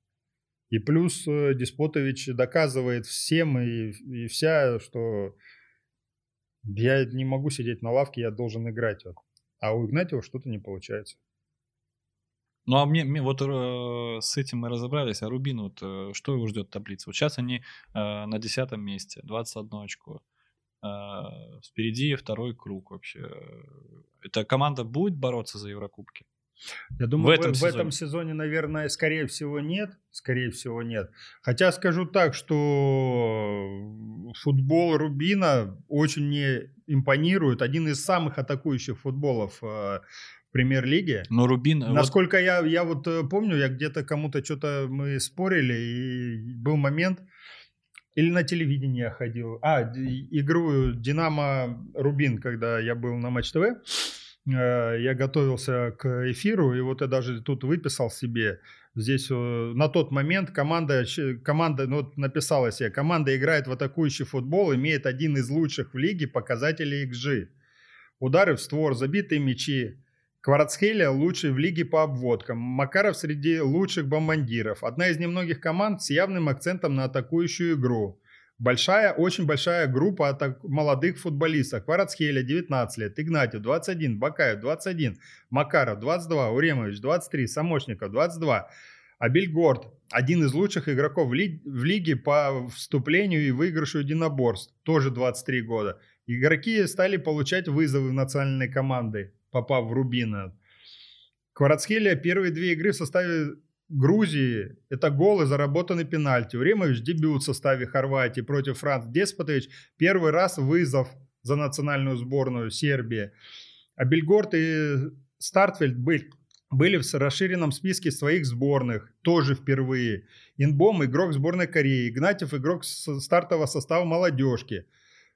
И плюс э, Деспотович доказывает всем и, и вся, что я не могу сидеть на лавке, я должен играть. А у Игнатьева что-то не получается. Ну, а мне, мне вот э, с этим мы разобрались. А Рубин, вот э, что его ждет в таблице? Вот сейчас они э, на десятом месте, 21 очко. Э, впереди второй круг вообще. Эта команда будет бороться за Еврокубки? Я думаю, В этом в, в сезоне. этом сезоне, наверное, скорее всего нет. Скорее всего нет. Хотя скажу так, что футбол Рубина очень мне импонирует. Один из самых атакующих футболов э, в премьер-лиге. Но Рубин... э, вот- Насколько я, я вот э, помню, я где-то кому-то что-то мы спорили, и был момент, или на телевидении я ходил, а, игру Динамо Рубин, когда я был на Матч ТВ, я готовился к эфиру, и вот я даже тут выписал себе, здесь э, на тот момент команда, команда, ну вот написала себе, команда играет в атакующий футбол, имеет один из лучших в лиге показателей XG. Удары в створ, забитые мячи, Кварацхелия лучший в лиге по обводкам. Макаров среди лучших бомбардиров. Одна из немногих команд с явным акцентом на атакующую игру. Большая, очень большая группа атак- молодых футболистов. Кварацхелия 19 лет, Игнатьев 21, Бакаев 21, Макаров 22, Уремович 23, Самошников 22. А Бельгорд один из лучших игроков в, ли- в лиге по вступлению и выигрышу единоборств. Тоже 23 года. Игроки стали получать вызовы в национальной команды, попав в Рубина. Кварацхелия первые две игры в составе Грузии – это голы, заработанный пенальти. Уремович – дебют в составе Хорватии против Франц. Деспотович – первый раз вызов за национальную сборную Сербии. А Бельгорд и Стартфельд были, были в расширенном списке своих сборных, тоже впервые. Инбом – игрок сборной Кореи. Игнатьев – игрок стартового состава молодежки.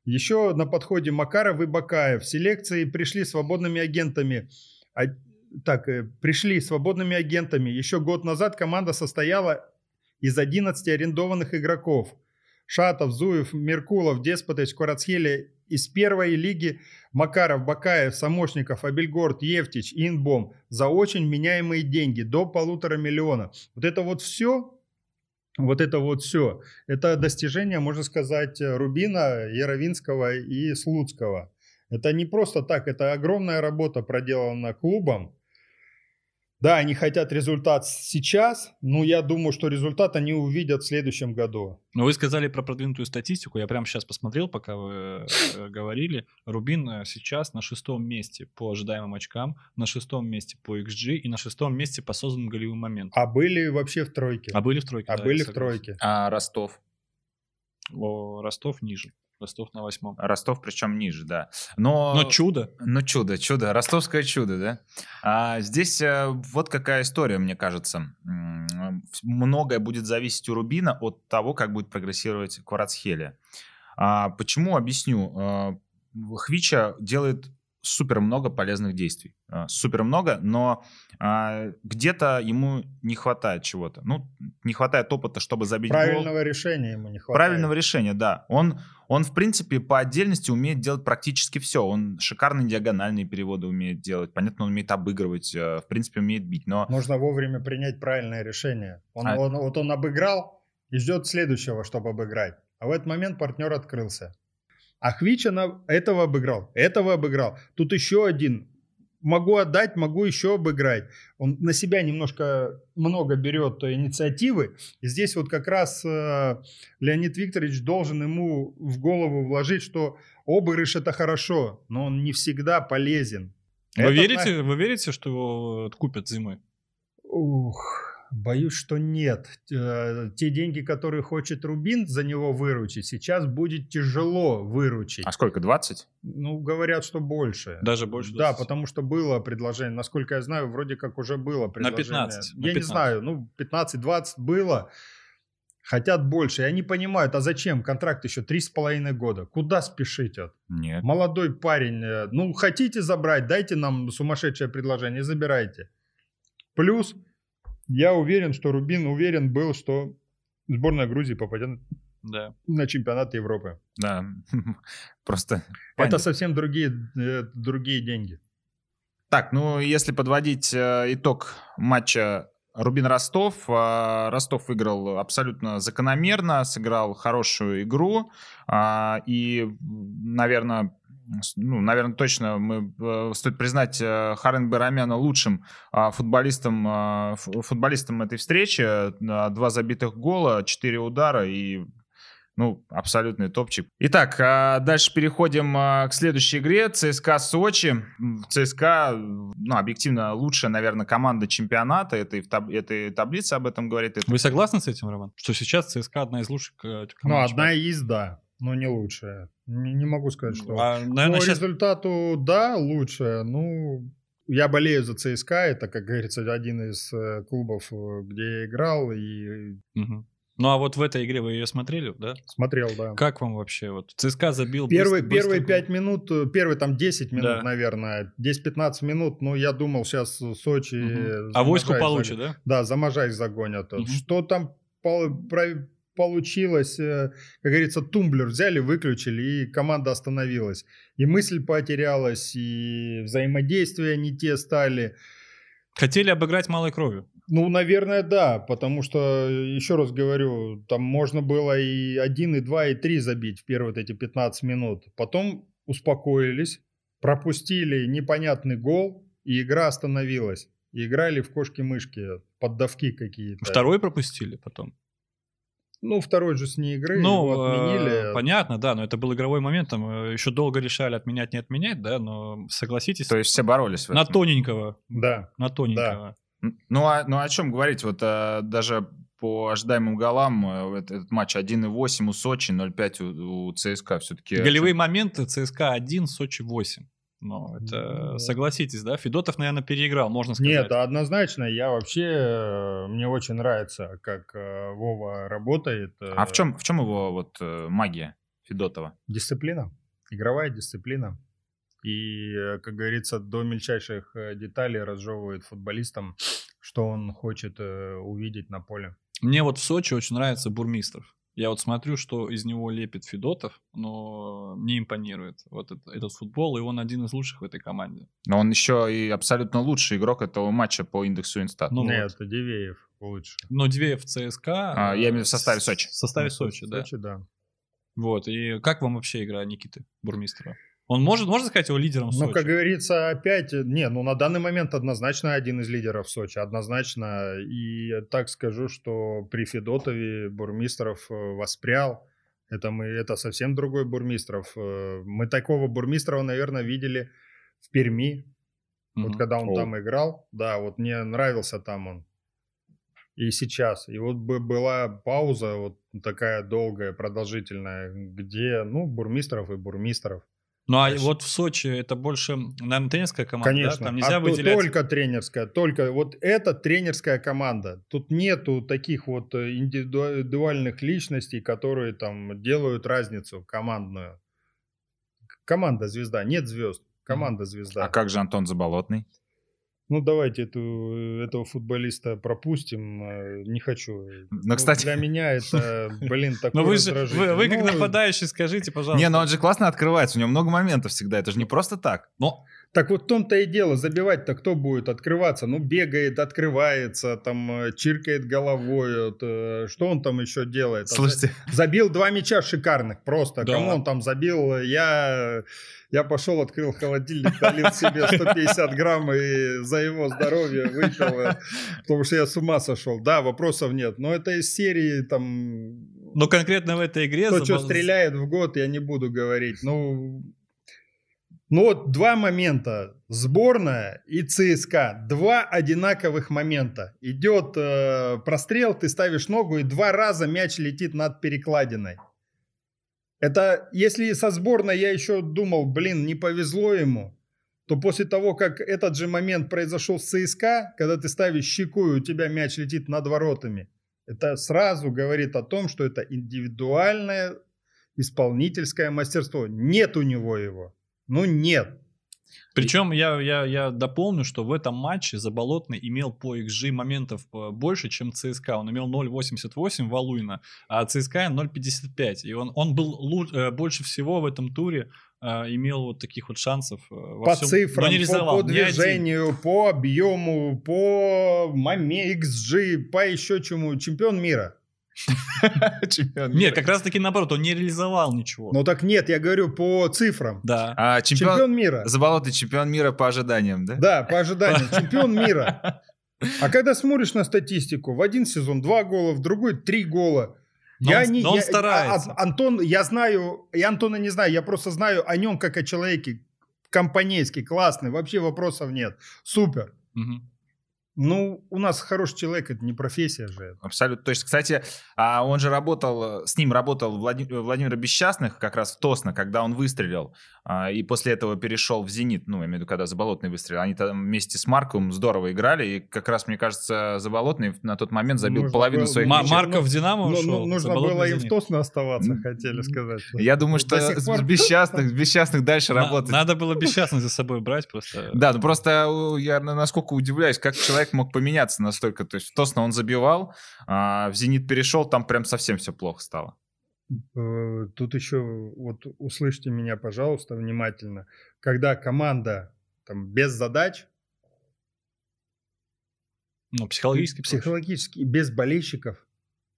Еще на подходе Макаров и Бакаев. Селекции пришли свободными агентами. Так, э, пришли свободными агентами. Еще год назад команда состояла из 11 арендованных игроков. Шатов, Зуев, Меркулов, Деспотович, Кварацхелия из первой лиги Макаров, Бакаев, Самошников, Абельгорд, Евтич, Инбом за очень меняемые деньги, до полутора миллиона. Вот это вот все, вот это вот все, это достижение, можно сказать, Рубина, Яровинского и Слуцкого. Это не просто так, это огромная работа проделана клубом. Да, они хотят результат сейчас, но я думаю, что результат они увидят в следующем году. Но вы сказали про продвинутую статистику. Я прямо сейчас посмотрел, пока вы э, говорили. Рубин э, сейчас на шестом месте по ожидаемым очкам, на шестом месте по XG и на шестом месте по созданным голевым моментам. А были вообще в тройке. А были в тройке? А да, были в тройке. А Ростов? Ростов ниже. Ростов на восьмом. Ростов причем ниже, да. Но, Но чудо. Ну, чудо, чудо, ростовское чудо, да? А здесь э, вот какая история, мне кажется. Многое будет зависеть у Рубина от того, как будет прогрессировать Кварацхелия. А почему? Объясню. А, Хвича делает супер много полезных действий. А, Супер много, но а, где-то ему не хватает чего-то. Ну, не хватает опыта, чтобы забить гол. Правильного решения ему не хватает. Правильного решения, да. Он, он, в принципе, по отдельности умеет делать практически все. Он шикарные диагональные переводы умеет делать. Понятно, он умеет обыгрывать, э, в принципе, умеет бить. Но Нужно вовремя принять правильное решение. Он, А- он- вот он обыграл и ждет следующего, чтобы обыграть. А в этот момент партнер открылся. А Хвича на- этого обыграл, этого обыграл. Тут еще один. Могу отдать, могу еще обыграть. Он на себя немножко много берет инициативы. И здесь вот как раз э, Леонид Викторович должен ему в голову вложить, что обыгрыш это хорошо, но он не всегда полезен. Вы Это верите, вы верите, что его купят зимой? Ух, боюсь, что нет. Э, Те деньги, которые хочет Рубин за него выручить, сейчас будет тяжело выручить. а сколько, 20? Ну, говорят, что больше. Даже больше? Да, 20? потому что было предложение. Насколько я знаю, вроде как уже было предложение. 15, на Я не 15. знаю, ну, 15-20 было. Хотят больше. И они понимают, а зачем? Контракт еще три с половиной года. Куда спешить? вот? Нет. Молодой парень, э, ну, хотите забрать, дайте нам сумасшедшее предложение, забирайте. Плюс, я уверен, что Рубин уверен был, что сборная Грузии попадет Да. на чемпионат Европы. Да, (laughs) просто... Это совсем другие, э, другие деньги. Так, ну, если подводить э, итог матча Рубин-Ростов, э, Ростов выиграл абсолютно закономерно, сыграл хорошую игру, а, и, наверное, ну, наверное, точно мы, э, стоит признать э, Харен Барамяна лучшим а, футболистом, а, фу- футболистом этой встречи. А, Два забитых гола, четыре удара и ну, абсолютный топчик. Итак, а, дальше переходим к следующей игре. ЦСКА Сочи. ЦСКА, ну, объективно лучшая, наверное, команда чемпионата. Это и в таб- этой таблице об этом говорит. Это- Вы согласны с этим, Роман? Что сейчас ЦСКА одна из лучших э, команд Ну, одна чемпионата? из, да, но не лучшая. Не, не могу сказать, что... А, наверное, По сейчас... результату, да, лучшая. Ну, я болею за ЦСКА. Это, как говорится, один из э, клубов, э, где я играл и Мгм. Ну, а вот в этой игре вы ее смотрели, да? смотрел, да. Как вам вообще? Вот ЦСКА забил Первые, быстро- первые быстро гол. 5 минут, э, первые там 10 минут, Да. наверное, 10-15 минут, ну, я думал, сейчас Сочи... Э, А войску получит, загонят. да? Да, Заможайсь загонят. Мгм. Что там про- получилось, э, как говорится, тумблер взяли, выключили, и команда остановилась. И мысль потерялась, и взаимодействия не те стали. Хотели обыграть малой кровью. Ну, наверное, да, потому что, еще раз говорю, там можно было и 1, и 2, и 3 забить в первые вот эти 15 минут. Потом успокоились, пропустили непонятный гол, и игра остановилась. И играли в кошки-мышки, поддавки какие-то. Второй пропустили потом. Ну, второй же с ней игры, Ну, его отменили. э, понятно, да, но это был игровой момент, там э, еще долго решали отменять, не отменять, да, но согласитесь, То есть все боролись в на этом. тоненького, Да. на тоненького. М, Ну, а, ну о чем говорить? Вот э, даже по ожидаемым голам этот, этот матч 1,8 у Сочи, 0,5 у, у ЦСКА все-таки. Голевые моменты ЦСКА 1, Сочи 8. Ну, это, согласитесь, да? Федотов, наверное, переиграл, можно сказать. Нет, однозначно, я вообще, э, мне очень нравится, как э, Вова работает. э, А в чем, в чем его вот э, магия Федотова? Дисциплина, игровая дисциплина. И, э, как говорится, до мельчайших э, деталей разжевывает футболистам, что он хочет э, увидеть на поле. Мне вот в Сочи очень нравится Бурмистров. Я вот смотрю, что из него лепит Федотов, но мне импонирует вот этот, этот футбол, и он один из лучших в этой команде. Но он еще и абсолютно лучший игрок этого матча по индексу Инстат. Ну Нет, вот. Дивеев лучше. Но Дивеев в ЦСКА... А, я имею в составе Сочи. В составе Ну, Сочи, да. Сочи, да. Вот, и как вам вообще игра Никиты Бурмистрова? Он может, можно сказать его лидером Ну, Сочи? как говорится, опять, не, ну на данный момент однозначно один из лидеров Сочи, однозначно. И так скажу, что при Федотове Бурмистров э, воспрял. Это мы, это совсем другой Бурмистров. Э, Мы такого Бурмистрова, наверное, видели в Перми, Мгм. вот когда он О. там играл. Да, вот мне нравился там он. И сейчас. И вот бы была пауза вот такая долгая, продолжительная, где, ну, Бурмистров и Бурмистров. Ну, а вот в Сочи это больше, наверное, тренерская команда, да? Конечно. Там нельзя А выделять... Только тренерская, только вот это тренерская команда. Тут нету таких вот э, индивидуальных личностей, которые там делают разницу командную. Команда звезда, нет звезд. Команда звезда. А как же Антон Заболотный? Ну давайте эту, этого футболиста пропустим. э, Не хочу. Ну, кстати- для меня это, (laughs) блин, такой Но вы же, вы, вы как Ну, нападающий скажите, пожалуйста. Не, ну он же классно открывается, у него много моментов всегда, это же не просто так. Но Так вот в том-то и дело, забивать-то кто будет открываться? Ну, бегает, открывается, там, э, чиркает головой, вот, э, что он там еще делает? А Слушайте, за- Забил два мяча шикарных, просто, Да. кому он там забил? Я, я пошел, открыл холодильник, налил себе (laughs) 150 грамм и за его здоровье выпил, э, потому что я с ума сошел. Да, вопросов нет, но это из серии, там, но конкретно в этой игре... кто что забыл- стреляет в год, я не буду говорить. Ну, ну вот два момента. Сборная и ЦСКА. Два одинаковых момента. Идет э, прострел, ты ставишь ногу, и два раза мяч летит над перекладиной. Это, если со сборной я еще думал, блин, не повезло ему, то после того, как этот же момент произошел с ЦСКА, когда ты ставишь щеку, и у тебя мяч летит над воротами, это сразу говорит о том, что это индивидуальное исполнительское мастерство. Нет у него его. Ну нет. Причем я, я, я дополню, что в этом матче Заболотный имел по XG моментов э, больше, чем ЦСКА. Он имел 0.88 Валуина, а ЦСКА 0.55. И он, он был лу- э, больше всего в этом туре э, имел вот таких вот шансов. во По всем- цифрам, но не по, рисовал, по движению, по объему, по маме XG, по еще чему. Чемпион мира. (laughs) чемпион Нет, как раз таки наоборот, он не реализовал ничего. Ну так нет, я говорю по цифрам. Да. А, чемпион, Чемпион мира. Заболотный чемпион мира по ожиданиям, да? Да, по ожиданиям. (laughs) Чемпион мира. А когда смотришь на статистику, в один сезон два гола, в другой три гола. Но я он- не, но он я- старается. а- Антон, я знаю, я Антона не знаю, я просто знаю о нем как о человеке компанейский, классный, вообще вопросов нет. Супер. Мгм. Ну, у нас хороший человек, это не профессия же. Абсолютно точно. Кстати, а он же работал, с ним работал Влади- Владимир Бесчастных как раз в Тосно, когда он выстрелил, а, и после этого перешел в «Зенит», ну, я имею в виду, когда Заболотный выстрелил. Они там вместе с Марковым здорово играли, и как раз, мне кажется, Заболотный на тот момент забил Нужно половину было- своих мячей. Марков в Динамо Ну, ушел. ну, нужно Заболотный было им в. Тосно оставаться, хотели сказать. Я думаю, что с. Бесчастных, с Бесчастных дальше На- работать. Надо было бесчастно за собой брать просто. Да, ну просто я на- насколько удивляюсь, как человек мог поменяться настолько. То есть в Тосно он забивал, а в «Зенит» перешел, там прям совсем все плохо стало. Э, Тут еще, вот услышьте меня, пожалуйста, внимательно. Когда команда там без задач, Ну, психологически. проще. психологически, без болельщиков,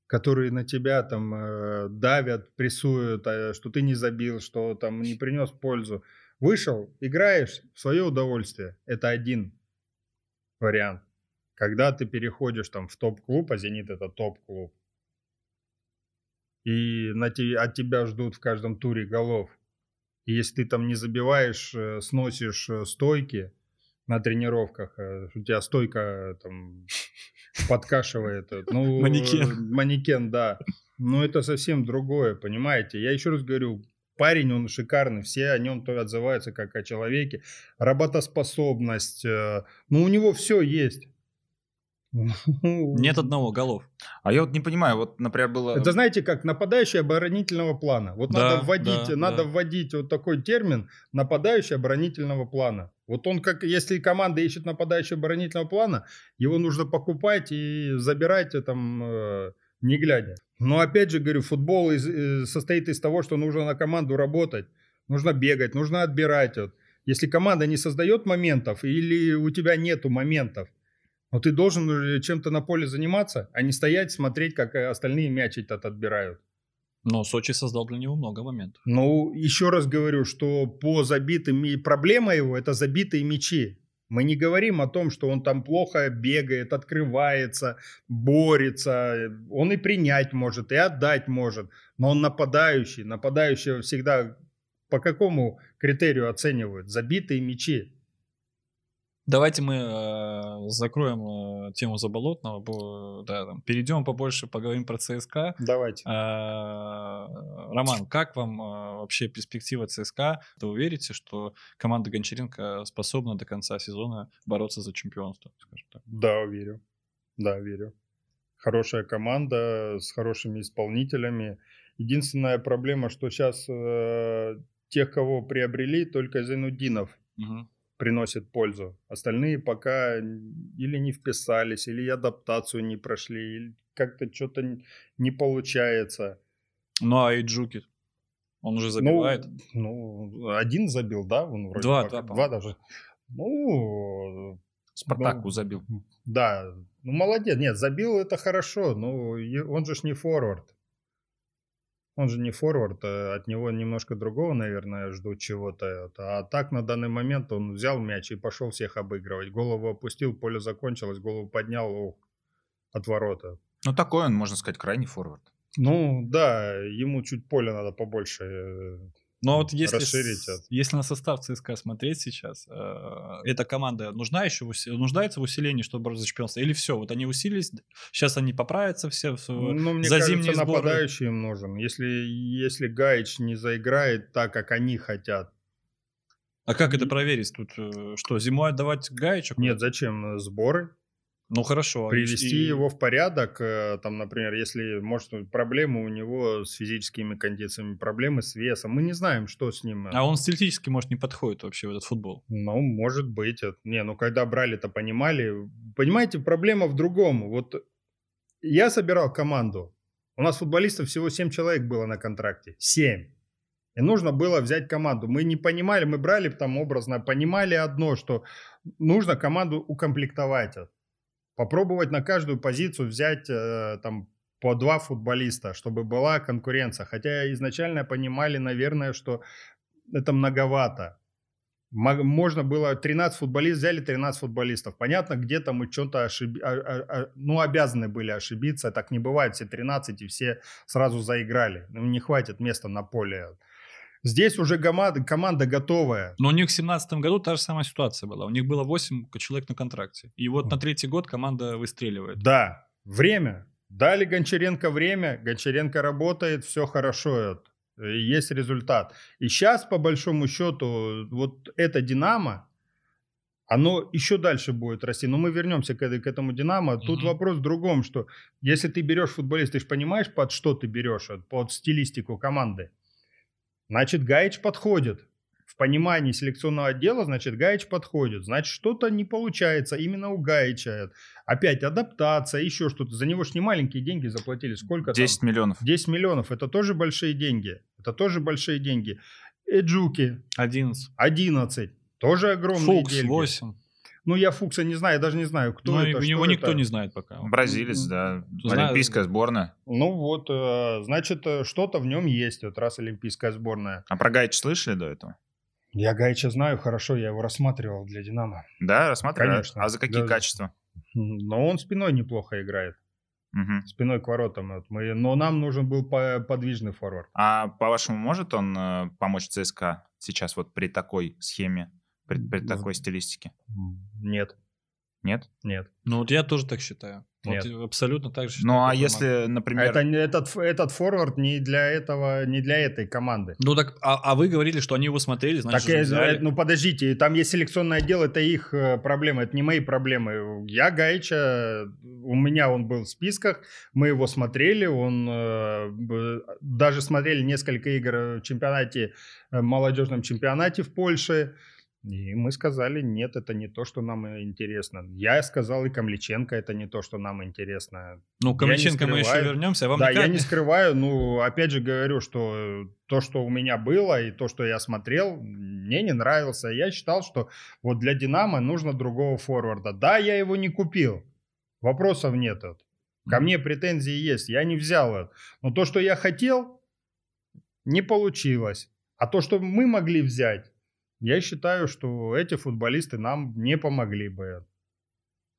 которые на тебя там э, давят, прессуют, э, что ты не забил, что там не принес пользу. Вышел, играешь в свое удовольствие. Это один вариант. Когда ты переходишь там в топ-клуб, а «Зенит» — это топ-клуб, и на те- от тебя ждут в каждом туре голов. И если ты там не забиваешь, э, сносишь э, стойки на тренировках, э, у тебя стойка там (laughs) подкашивает. Ну, Манекен. Манекен, да. Но это совсем другое, понимаете? Я еще раз говорю, парень, он шикарный, все о нем то отзываются как о человеке. Работоспособность, ну, у него все есть. Нет одного голов. А я вот не понимаю, вот, например, было... Это знаете, как нападающий оборонительного плана. Вот Да, надо вводить, да, надо да. вводить вот такой термин нападающий оборонительного плана. Вот он как, если команда ищет нападающий оборонительного плана, его нужно покупать и забирать э, там э, не глядя. Но опять же говорю, футбол из- э, состоит из того, что нужно на команду работать, нужно бегать, нужно отбирать. Вот. Если команда не создает моментов или у тебя нету моментов, но ты должен э, чем-то на поле заниматься, а не стоять, смотреть, как э, остальные мяч этот отбирают. Но Сочи создал для него много моментов. Ну, еще раз говорю, что по забитым... Проблема его – это забитые мячи. Мы не говорим о том, что он там плохо бегает, открывается, борется. Он и принять может, и отдать может. Но он нападающий. Нападающего всегда по какому критерию оценивают? Забитые мячи. Давайте мы э, закроем э, тему Заболотного, бо- да, там, перейдем побольше, поговорим про ЦСКА. Давайте. А, Роман, как вам а, вообще перспектива ЦСКА? Вы верите, что команда Гончаренко способна до конца сезона бороться за чемпионство, скажем так? Да, верю. Да, верю. Хорошая команда с хорошими исполнителями. Единственная проблема, что сейчас тех, кого приобрели, только Зайнуддинов Мгм. Приносит пользу. Остальные пока или не вписались, или адаптацию не прошли, или как-то что-то не получается. Ну а Иджуки, он уже забивает. Ну, ну, один забил, да? Он вроде Два, пока- по-моему. два даже. Ну, Спартаку Ну, забил. Да, ну молодец. Нет, забил это хорошо, но он же ж не форвард. Он же не форвард, а от него немножко другого, наверное, ждут чего-то. А так на данный момент он взял мяч и пошел всех обыгрывать. Голову опустил, поле закончилось, голову поднял ох, от ворота. Ну, такой он, можно сказать, крайний форвард. Ну да, ему чуть поле надо побольше. Но вот если, расширить это. если на состав ЦСКА смотреть сейчас, э, эта команда нужна еще в уси- нуждается в усилении, чтобы бороться за чемпионство? Или все, вот они усилились, сейчас они поправятся все в- Ну, мне за кажется, зимние сборы? нападающий им нужен. Если, если Гаич не заиграет так, как они хотят, А как это проверить? Тут э, что, зимой отдавать Гаича? нет, зачем э, сборы? Ну хорошо. привести и- его в порядок, э, там, например, если, может, проблемы у него с физическими кондициями, проблемы с весом, мы не знаем, что с ним. А он стилистически, может, не подходит вообще в этот футбол. Ну, может быть. Не, ну, когда брали-то, понимали. Понимаете, проблема в другом. Вот я собирал команду, у нас футболистов всего 7 человек было на контракте. 7. И нужно было взять команду. Мы не понимали, мы брали там образно, понимали одно, что нужно команду укомплектовать. Попробовать на каждую позицию взять э, там по два футболиста, чтобы была конкуренция. Хотя изначально понимали, наверное, что это многовато. Мо- Можно было 13 футболистов, взяли 13 футболистов. Понятно, где-то мы что-то ошиби... а- а- а- ну, обязаны были ошибиться. Так не бывает, все 13 и все сразу заиграли. Ну, не хватит места на поле. Здесь уже команда, команда готовая. Но у них в 2017 году та же самая ситуация была. У них было 8 человек на контракте. И вот на третий год команда выстреливает. Да, время. Дали Гончаренко время, Гончаренко работает, все хорошо, э, есть результат. И сейчас, по большому счету, вот это «Динамо», оно еще дальше будет расти. Но мы вернемся к, к этому «Динамо». Тут Мгм. вопрос в другом, что если ты берешь футболиста, ты же понимаешь, под что ты берешь, под стилистику команды. Значит, Гаич подходит. В понимании селекционного отдела, значит, Гаич подходит. Значит, что-то не получается именно у Гаича. Опять адаптация, еще что-то. За него ж не маленькие деньги заплатили. Сколько 10 там? миллионов. 10 миллионов. Это тоже большие деньги. Это тоже большие деньги. Эджуки 11. 11. Тоже огромные Фукс деньги. 8. Ну, я Фукса не знаю, я даже не знаю, кто Ну, это. него никто это. не знает пока. Бразилец, да. Знаю. Олимпийская сборная. Ну вот, э, значит, э, что-то в нем есть, вот раз олимпийская сборная. А про Гайч слышали до этого? Я Гаича знаю хорошо, я его рассматривал для «Динамо». Да, рассматривали? Конечно. А за какие Да. качества? Но он спиной неплохо играет. Мгм. Спиной к воротам. Вот мы, но нам нужен был по- подвижный форвард. А по-вашему, может он э, помочь ЦСКА сейчас вот при такой схеме, при, при Ну, такой стилистике? Нет, Нет? нет. Ну вот я тоже так считаю. Вот Нет. и абсолютно так же считаю. Ну а если, Роман. например... Это, этот, этот форвард не для этого, не для этой команды. Ну так, а, а вы говорили, что они его смотрели, значит, Так, взяли. ну подождите, там есть селекционное отдел, это их э, проблемы, это не мои проблемы. Я Гаича, у меня он был в списках, мы его смотрели, он э, даже смотрели несколько игр в чемпионате, э, молодежном чемпионате в Польше. И мы сказали, нет, это не то, что нам интересно. Я сказал, и Камличенко, это не то, что нам интересно. Ну, Камличенко мы еще вернемся. А вам да, я не скрываю, ну, опять же говорю, что то, что у меня было, и то, что я смотрел, мне не нравился. Я считал, что вот для «Динамо» нужно другого форварда. Да, я его не купил, вопросов нет. Ко мне претензии есть, я не взял это. Но то, что я хотел, не получилось. А то, что мы могли взять, я считаю, что эти футболисты нам не помогли бы.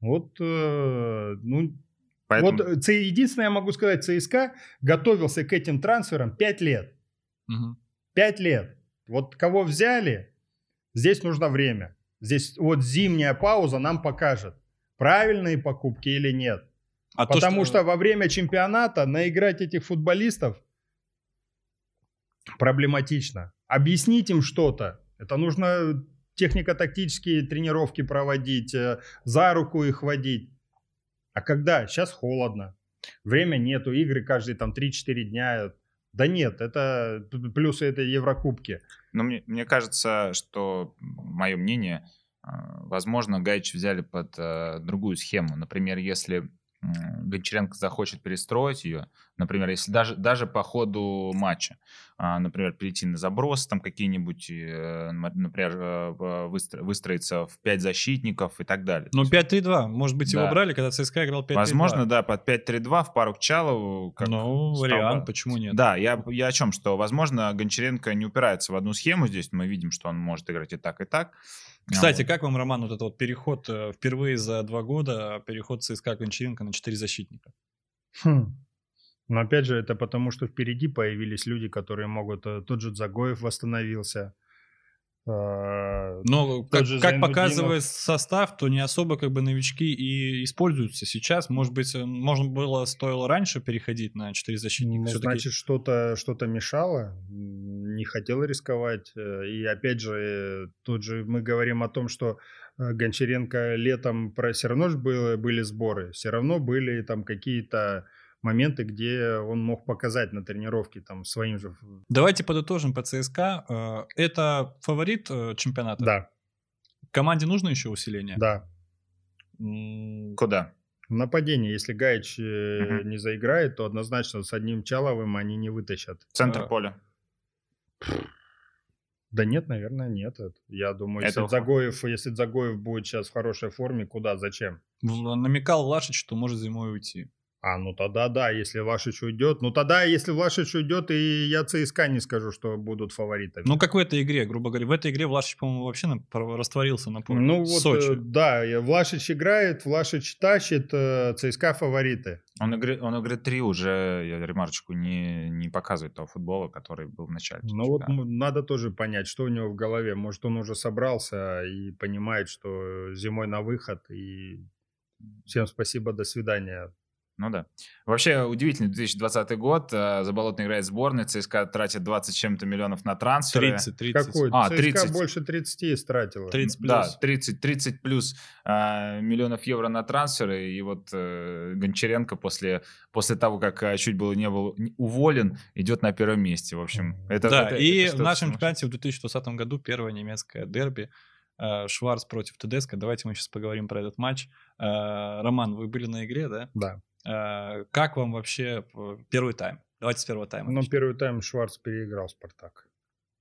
Вот, э, ну, Поэтому... вот э, единственное, я могу сказать, ЦСКА готовился к этим трансферам 5 лет. Мгм. 5 лет. Вот кого взяли, здесь нужно время. Здесь вот зимняя пауза нам покажет, правильные покупки или нет. А то, Потому что... во время чемпионата наиграть этих футболистов проблематично. Объяснить им что-то. Это нужно технико-тактические тренировки проводить, э, за руку их водить. А когда? Сейчас холодно. Время нету, игры каждые там 3-4 дня. Да нет, это плюсы это Еврокубки. Ну, мне, мне кажется, что мое мнение, э, возможно, Гайч взяли под э, другую схему. Например, если Гончаренко захочет перестроить ее, например, если даже, даже по ходу матча, а, например, перейти на заброс, там какие-нибудь, э, например, э, выстро- выстроиться в 5 защитников и так далее. Ну, 5-3-2. Может быть, его Да. брали, когда ЦСКА играл 5-3-2. Возможно, да, под 5-3-2 в пару к Чалову. как Ну, вариант, бы- почему нет? Да, я, я о чем, что, возможно, Гончаренко не упирается в одну схему здесь, мы видим, что он может играть и так, и так. Кстати, как вам, Роман, вот этот вот переход э, впервые за два года, переход ЦСКА Гончаренко на 4 защитника? Хм. Но опять же, это потому, что впереди появились люди, которые могут... э, Тот же Загоев восстановился. Э, Но, как, же как показывает состав, то не особо как бы новички и используются сейчас. Может быть, э, можно было, стоило раньше переходить на 4 защитника. Ну, значит, что-то что мешало, не хотел рисковать. Э, И опять же, тут же мы говорим о том, что Гончаренко летом про все равно же было, были сборы, все равно были там какие-то моменты, где он мог показать на тренировке там своим же. Давайте подытожим по ЦСКА. Э, Это фаворит э, чемпионата? Да, Команде нужно еще усиление? да. Куда? В нападении, если Гаич Мгм. не заиграет, то однозначно с одним Чаловым они не вытащат. Центр А. поля. Да нет, наверное, нет. Это- Я думаю, если Это- Загоев, если Загоев будет сейчас в хорошей форме, куда, зачем? Намекал Влашич, что может зимой уйти. А, ну тогда да, если Влашич уйдет. Ну тогда, если Влашич уйдет, и я ЦСКА не скажу, что будут фаворитами. Ну, как в этой игре, грубо говоря. В этой игре Влашич, по-моему, вообще растворился на поле. Ну вот, Сочи. э, да, Влашич играет, Влашич тащит, э, ЦСКА фавориты. Он игры, он игры 3 уже, я ремарочку, не, не показывает того футбола, который был в начале. Ну вот надо тоже понять, что у него в голове. Может, он уже собрался и понимает, что зимой на выход, и всем спасибо, до свидания. Ну да. Вообще удивительный 2020 год. э, Заболотный играет в сборной. ЦСКА тратит 20 с чем-то миллионов на трансферы. 30, 30. Какой? А, ЦСКА 30. больше 30 истратила. 30 плюс. Да, 30, 30 плюс э, миллионов евро на трансферы. И вот э, Гончаренко после, после того, как э, чуть было не был уволен, идет на первом месте. В общем, это... да, это- и это в нашем чемпионате в 2020 году первое немецкое дерби. э, Шварц против ТДСК. Давайте мы сейчас поговорим про этот матч. Роман, вы были на игре, да? Да. Э, Как вам вообще э, первый тайм? Давайте с первого тайма. Ну, первый тайм Шварц переиграл Спартак.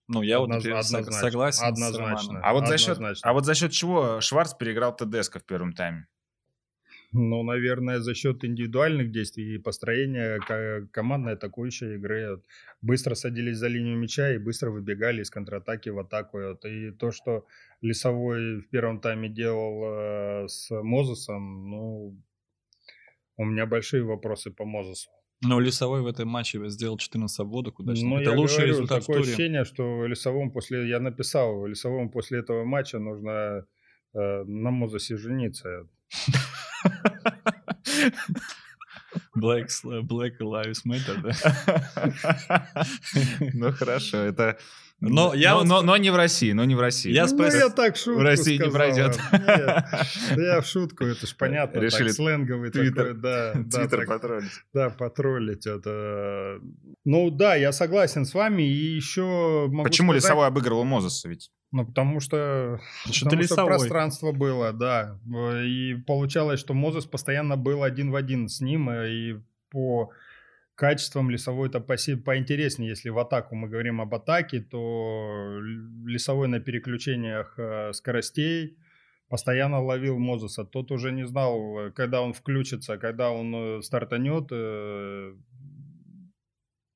Ну, я вот Одноз- однозначно, согласен однозначно. А вот, за счет, Однозначно. а вот за счет чего Шварц переиграл ТДСК в первом тайме? Ну, наверное, за счет индивидуальных действий и построения ко- командной атакующей игры. Быстро садились за линию мяча и быстро выбегали из контратаки в атаку. И то, что Лесовой в первом тайме делал э, с Мозесом, ну, у меня большие вопросы по Мозесу. Но Лесовой в этом матче сделал 14 обводок удачно. Ну, Это я лучший говорю, результат в такое туре. ощущение, что Лесовому после... Я написал, Лесовому после этого матча нужно э, на Мозесе жениться. Black, Black Lives Matter, да? (laughs) Ну хорошо, это... Но я вот- но, но не в России, но не в России. Я Ну, спросил- я так шутку В России не сказал. пройдет. Нет, я в шутку, это ж понятно. Решили так, сленговый Твиттер- такой, да. да, Твиттер так, потроллить. да, потроллить это. Ну да, я согласен с вами. И еще могу Почему сказать- Лесовой обыгрывал Мозеса? Ведь Ну, потому что, Потому что потому что пространство было, да. И получалось, что Мозес постоянно был один в один с ним, э, и по качествам Лесовой-то поси- поинтереснее. Если в атаку мы говорим об атаке, то Лесовой на переключениях э, скоростей постоянно ловил Мозеса. Тот уже не знал, э, когда он включится, когда он э, стартанет.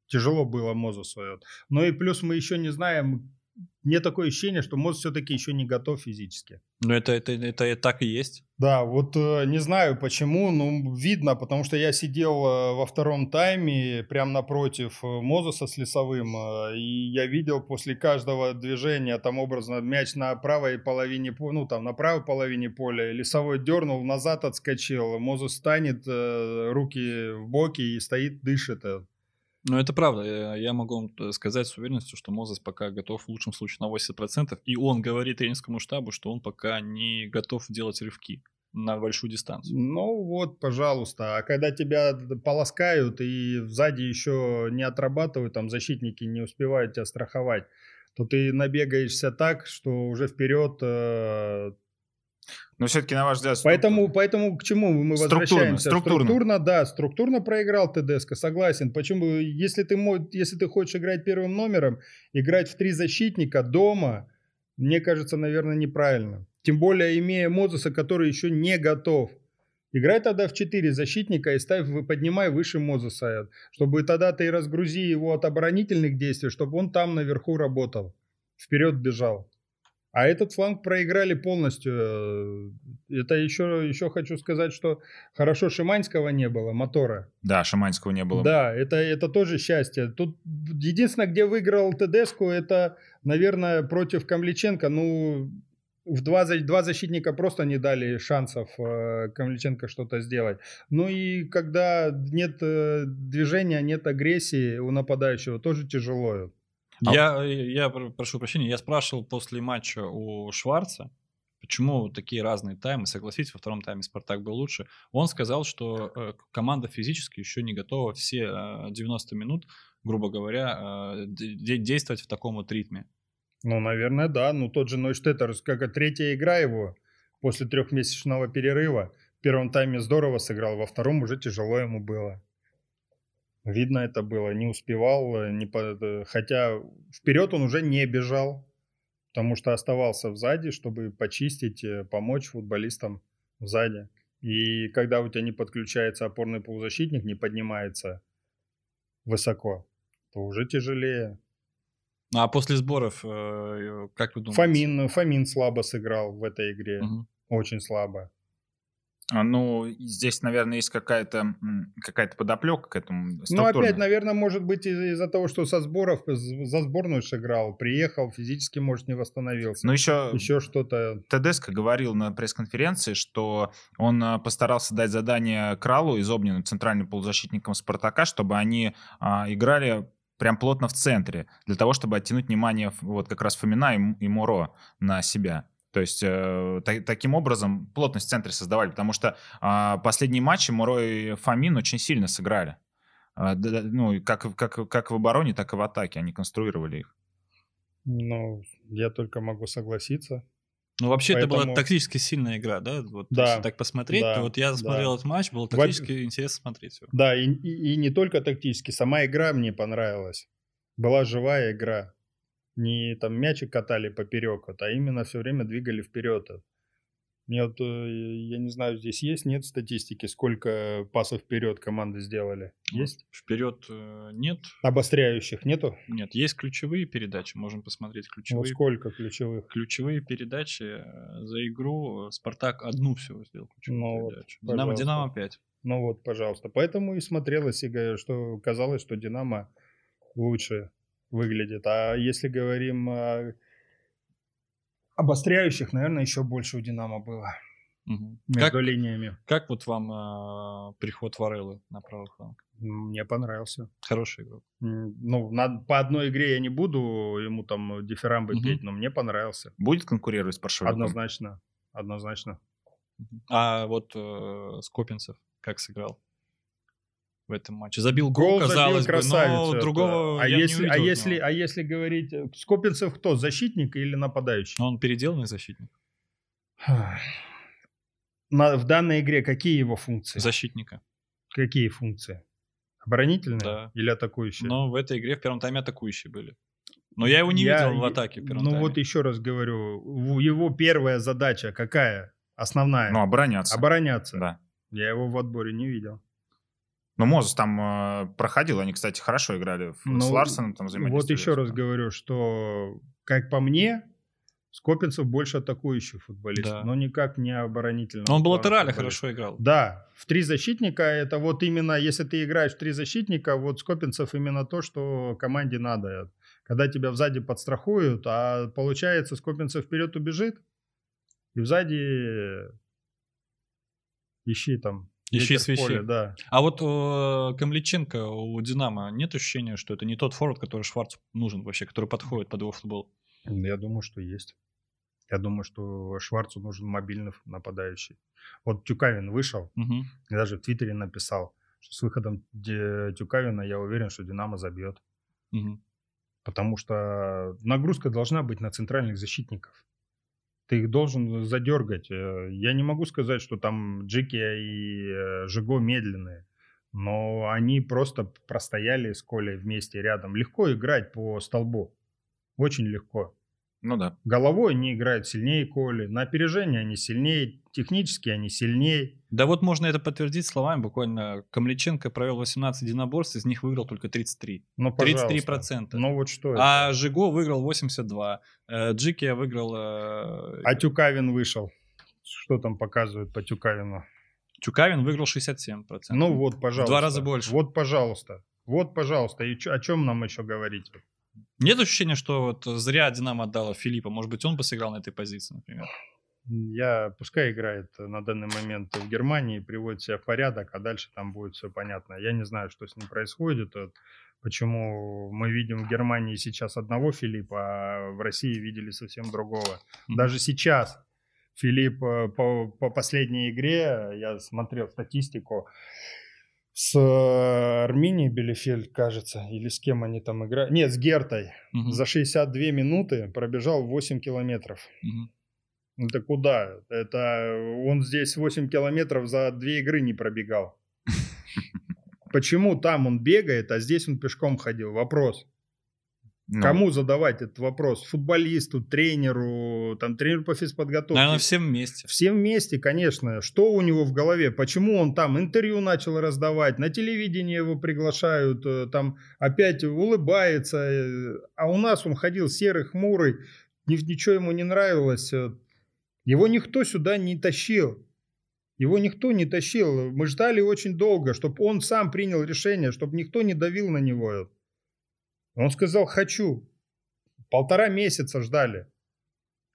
Тяжело было Мозесу. Ну и плюс мы еще не знаем, мне такое ощущение, что Мозес все-таки еще не готов физически. Ну, это, это, это, и так и есть. Да, вот э, не знаю почему, но видно, потому что я сидел э, во втором тайме прямо напротив э, Мозеса с Лесовым, э, и я видел после каждого движения, там образно, мяч на правой половине, по- ну там на правой половине поля, Лесовой дернул, назад отскочил, Мозес станет, э, руки в боки и стоит, дышит. Э. Ну, это правда. Я- Я могу вам т- сказать с уверенностью, что Мозес пока готов в лучшем случае на 80%. И он говорит тренерскому штабу, что он пока не готов делать рывки на большую дистанцию. Ну вот, пожалуйста. А когда тебя полоскают и сзади еще не отрабатывают, там защитники не успевают тебя страховать, то ты набегаешься так, что уже вперед. э, Но все-таки, на ваш взгляд, Поэтому, поэтому к чему мы Структурно, возвращаемся? структурно. да, структурно проиграл ТДСК, согласен. Почему? Если ты, если ты хочешь играть первым номером, играть в три защитника дома, мне кажется, наверное, неправильно. Тем более, имея Мозеса, который еще не готов. Играй тогда в четыре защитника и ставь, поднимай выше Мозеса, чтобы тогда ты разгрузи его от оборонительных действий, чтобы он там наверху работал, вперед бежал. А этот фланг проиграли полностью. Э, Это еще, еще хочу сказать, что хорошо Шиманского не было, мотора. Да, Шаманского не было. Да, это, это тоже счастье. Тут единственное, где выиграл Тедеску, это, наверное, против Камличенко. Ну, в два, два защитника просто не дали шансов э, Камличенко что-то сделать. Ну и когда нет э, движения, нет агрессии у нападающего, тоже тяжело. А- Я, я пр- прошу прощения, я спрашивал после матча у Шварца, почему такие разные таймы. Согласитесь, во втором тайме Спартак был лучше. Он сказал, что э, команда физически еще не готова все э, 90 минут, грубо говоря, э, де- действовать в таком вот ритме. Ну, наверное, да. Ну, тот же Нойштеттер, как третья игра его после трехмесячного перерыва. В первом тайме здорово сыграл, во втором уже тяжело ему было. Видно это было, не успевал, э, не по- э, хотя вперед он уже не бежал, потому что оставался сзади, чтобы почистить, э, помочь футболистам сзади. И когда у тебя не подключается опорный полузащитник, не поднимается высоко, то уже тяжелее. А после сборов, как вы думаете? Фомин, Фомин слабо сыграл в этой игре. Мгм. Очень слабо. А, Ну, здесь, наверное, есть какая-то м, какая-то подоплека к этому. Ну, опять, наверное, может быть из- из-за того, что со сборов, за сборную сыграл, приехал, физически, может, не восстановился. Ну, еще, Еще что-то. Тедеско говорил на пресс-конференции, что он а, постарался дать задание Кралу из Обнина, центральным полузащитникам Спартака, чтобы они а, играли прям плотно в центре, для того, чтобы оттянуть внимание вот как раз Фомина и, и Муро на себя. То есть э, та- таким образом плотность в центре создавали, потому что а, последние матчи Муро и Фомин очень сильно сыграли. Да- да, ну, как, как, как в обороне, так и в атаке. Они конструировали их. Ну, я только могу согласиться. Ну, вообще, это была Поэтому- тактически сильная игра, да? Вот, Да, Если так посмотреть, да, то вот я да. смотрел этот матч, было тактически интересно смотреть его. Да, и, и- и не только тактически, сама игра мне понравилась. Была живая игра. Не там мячик катали поперек, вот, а именно все время двигали вперед. Мне вот, э, я не знаю, здесь есть, нет статистики, сколько пасов вперед команды сделали? Есть? Вперед э, нет. Обостряющих нету? Нет, есть ключевые передачи. Можем посмотреть Вот ключевые. сколько ключевых? Ключевые передачи э, за игру. Спартак одну всего сделал ключевую Ну вот, передачу. Динамо, пожалуйста. Динамо 5. Ну вот, пожалуйста. Поэтому и смотрелось, что казалось, что Динамо лучше выглядит. А если говорим о обостряющих, наверное, еще больше у Динамо было Мгм. между Как, линиями. как вот вам э, приход Вареллы на правый фланг? Мне понравился. Хороший игрок. Ну, на- по одной игре я не буду ему там дифирамбы Мгм. петь, но мне понравился. Будет конкурировать с Паршевиком? Однозначно. Однозначно. А вот э, Скопинцев как сыграл в этом матче? Забил гол, Гол забил казалось бы, красавец. но это. другого а я если, не а увидел от если, а если говорить, э, Скопинцев кто, защитник или нападающий? Но он переделанный защитник. (sighs) На, в данной игре какие его функции? Защитника. Какие функции? Оборонительные Да. или атакующие? Но в этой игре в первом тайме атакующие были. Но я его не Я- видел в атаке в первом Ну тайме. вот еще раз говорю, его первая задача какая? Основная? Ну, обороняться. Обороняться. Да. Я его в отборе не видел. Ну, Мозес там э, проходил, они, кстати, хорошо играли в- с Ну, Ларсоном. Там Вот еще раз говорю, что, как по мне, Скопинцев больше атакующий футболист, Да. но никак не оборонительный. Но он бы латерально хорошо играл. Да, в три защитника это вот именно, если ты играешь в три защитника, вот Скопинцев именно то, что команде надо. Когда тебя сзади подстрахуют, а получается Скопинцев вперед убежит, и сзади ищи там. Ветер в свищи. поле, да. А вот э, Камличенко у Динамо нет ощущения, что это не тот форвард, который Шварцу нужен вообще, который подходит под его футбол? Я думаю, что есть. Я думаю, что Шварцу нужен мобильный нападающий. Вот Тюкавин вышел, я даже в Твиттере написал, что с выходом Тюкавина я уверен, что Динамо забьет. Мгм. Потому что нагрузка должна быть на центральных защитников. Ты их должен задергать. Э, Я не могу сказать, что там Джеки и э, Жиго медленные. Но они просто простояли с Колей вместе рядом. Легко играть по столбу. Очень легко. Ну да. Головой они играют сильнее Коли. На опережение они сильнее. Технически они сильнее. Да вот можно это подтвердить словами. Буквально Камличенко провел 18 единоборств, из них выиграл только 33. Ну, 33%. пожалуйста. Ну вот что это? А Жиго выиграл 82. э, Джикия выиграл... э, А Тюкавин вышел. Что там показывают по Тюкавину? Чукавин выиграл 67%. Ну вот, пожалуйста. два раза больше. Вот, пожалуйста. Вот, пожалуйста. И о чем нам еще говорить? Нет ощущения, что вот зря Динамо отдала Филиппа? Может быть, он бы сыграл на этой позиции, например? Я, пускай играет на данный момент в Германии, приводит себя в порядок, а дальше там будет все понятно. Я не знаю, что с ним происходит, почему мы видим в Германии сейчас одного Филиппа, а в России видели совсем другого. Даже сейчас Филипп э, по, по последней игре, я смотрел статистику, с э, Арминией Белефельд, кажется, или с кем они там играют. Нет, с Гертой. Мгм. За 62 минуты пробежал 8 километров. Мгм. Это куда? Это он здесь 8 километров за две игры не пробегал. (laughs) Почему там он бегает, а здесь он пешком ходил? Вопрос. Ну, Кому задавать этот вопрос? Футболисту, тренеру, там тренеру по физподготовке? Наверное, всем вместе. Все вместе, конечно. Что у него в голове? Почему он там интервью начал раздавать? На телевидении его приглашают, э, там опять улыбается. э, А у нас он ходил серый, хмурый, ни- ничего ему не нравилось. э. Его никто сюда не тащил. Его никто не тащил. Мы ждали очень долго, чтобы он сам принял решение, чтобы никто не давил на него. Он сказал «хочу». Полтора месяца ждали.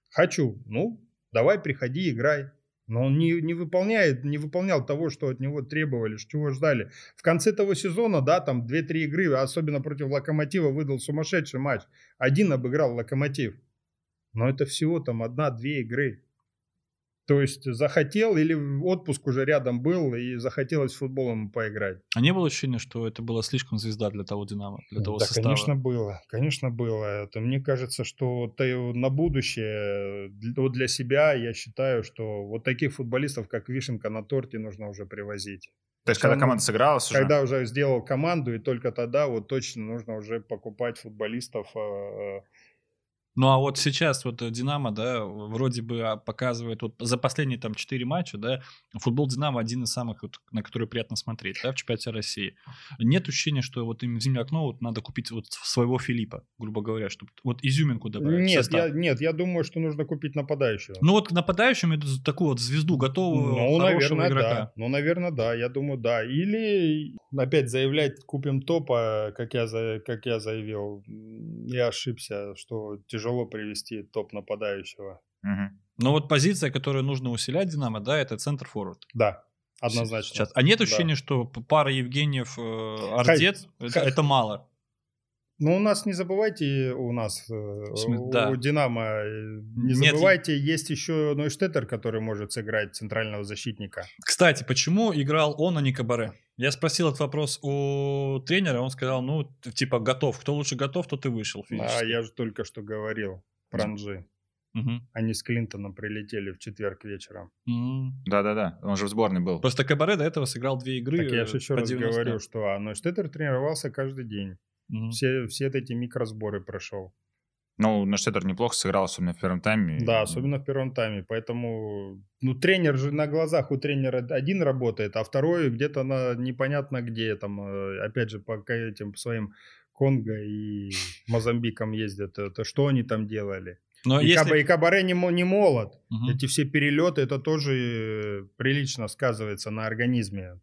Хочу. Ну, давай приходи, играй. Но он не, не выполняет, не выполнял того, что от него требовали, чего ждали. В конце того сезона, да, там 2-3 игры, особенно против Локомотива, выдал сумасшедший матч. Один обыграл Локомотив. Но это всего там одна-две игры. То есть захотел или отпуск уже рядом был и захотелось футболом поиграть. А не было ощущения, что это была слишком звезда для того Динамо, для того да, состава? конечно, было. Конечно, было. Это, мне кажется, что ты на будущее, для, вот для себя, я считаю, что вот таких футболистов, как Вишенка на торте, нужно уже привозить. То есть, когда команда сыгралась уже, Когда уже сделал команду, и только тогда вот точно нужно уже покупать футболистов. Ну а вот сейчас вот э, Динамо, да, вроде бы а, показывает вот за последние там 4 матча, да, футбол Динамо один из самых, вот, на который приятно смотреть, да, в чемпионате России. Нет ощущения, что вот им в зимнее окно вот надо купить вот своего Филиппа, грубо говоря, чтобы вот изюминку добавить. Нет, я, нет, я думаю, что нужно купить нападающего. Ну вот к нападающим эту такую вот звезду готовую, Ну, хорошего наверное, игрока. да. Ну, наверное, да. Я думаю, да. Или опять заявлять, купим топа, как я, как я заявил. Я ошибся, что тяжело привести топ нападающего. Мгм. Но вот позиция, которую нужно усилять Динамо, да, это центр-форвард. Да, однозначно. Сейчас. А нет Да. ощущения, что п- пара Евгеньев э, Ордец это, Хай- это мало? Ну, у нас, не забывайте, у нас, э, смысле, да. у Динамо, э, не Нет, забывайте, есть еще Нойштеттер, который может сыграть центрального защитника. Кстати, почему играл он, а не Кабаре? Я спросил этот вопрос у тренера, он сказал, ну, типа, готов. Кто лучше готов, тот и вышел А физически. я же только что говорил про Анжи. Мгм. Они с Клинтоном прилетели в четверг вечером. Да-да-да, он же в сборной был. Просто Кабаре до этого сыграл две игры. Так я э, же еще раз 90. говорю, что а, Нойштеттер тренировался каждый день. Мгм. Все, все эти микросборы прошел. Ну, Наштеттер неплохо сыграл, особенно в первом тайме. Да, особенно в первом тайме. Поэтому, ну, тренер же на глазах у тренера один работает, а второй где-то на непонятно где. Там, э, опять же, по этим своим Конго и (laughs) Мозамбиком ездят. Это что они там делали? Но и, если... Каб, и Кабаре не, не молод. Угу. Эти все перелеты, это тоже э, прилично сказывается на организме.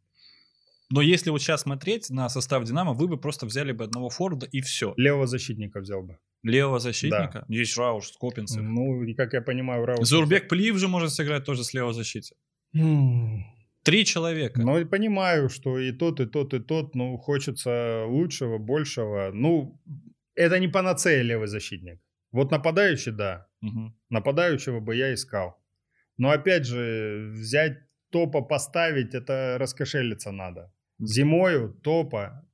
Но если вот сейчас смотреть на состав Динамо, вы бы просто взяли бы одного Форда и все. Левого защитника взял бы. Левого защитника? Да. Есть Рауш, Скопинцев. Ну, и как я понимаю, Рауш... Зурбек Плиев же может сыграть тоже с левого защиты. Три человека. Ну, понимаю, что и тот, и тот, и тот, ну, хочется лучшего, большего. Ну, это не панацея левый защитник. Вот нападающий, да. Угу. Нападающего бы я искал. Но опять же, взять топа поставить, это раскошелиться надо. Зимою топа.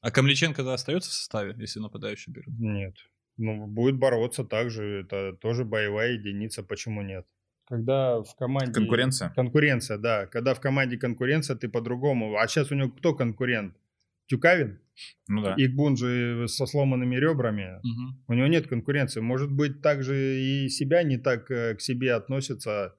А Камличенко да, остается в составе, если нападающий берет? Нет. Ну, будет бороться также. Это тоже боевая единица, почему нет? Когда в команде... Конкуренция? Конкуренция, да. Когда в команде конкуренция, ты по-другому. А сейчас у него кто конкурент? Тюкавин? Ну да. Игбун же со сломанными ребрами. Угу. У него нет конкуренции. Может быть, также и себя не так э, к себе относится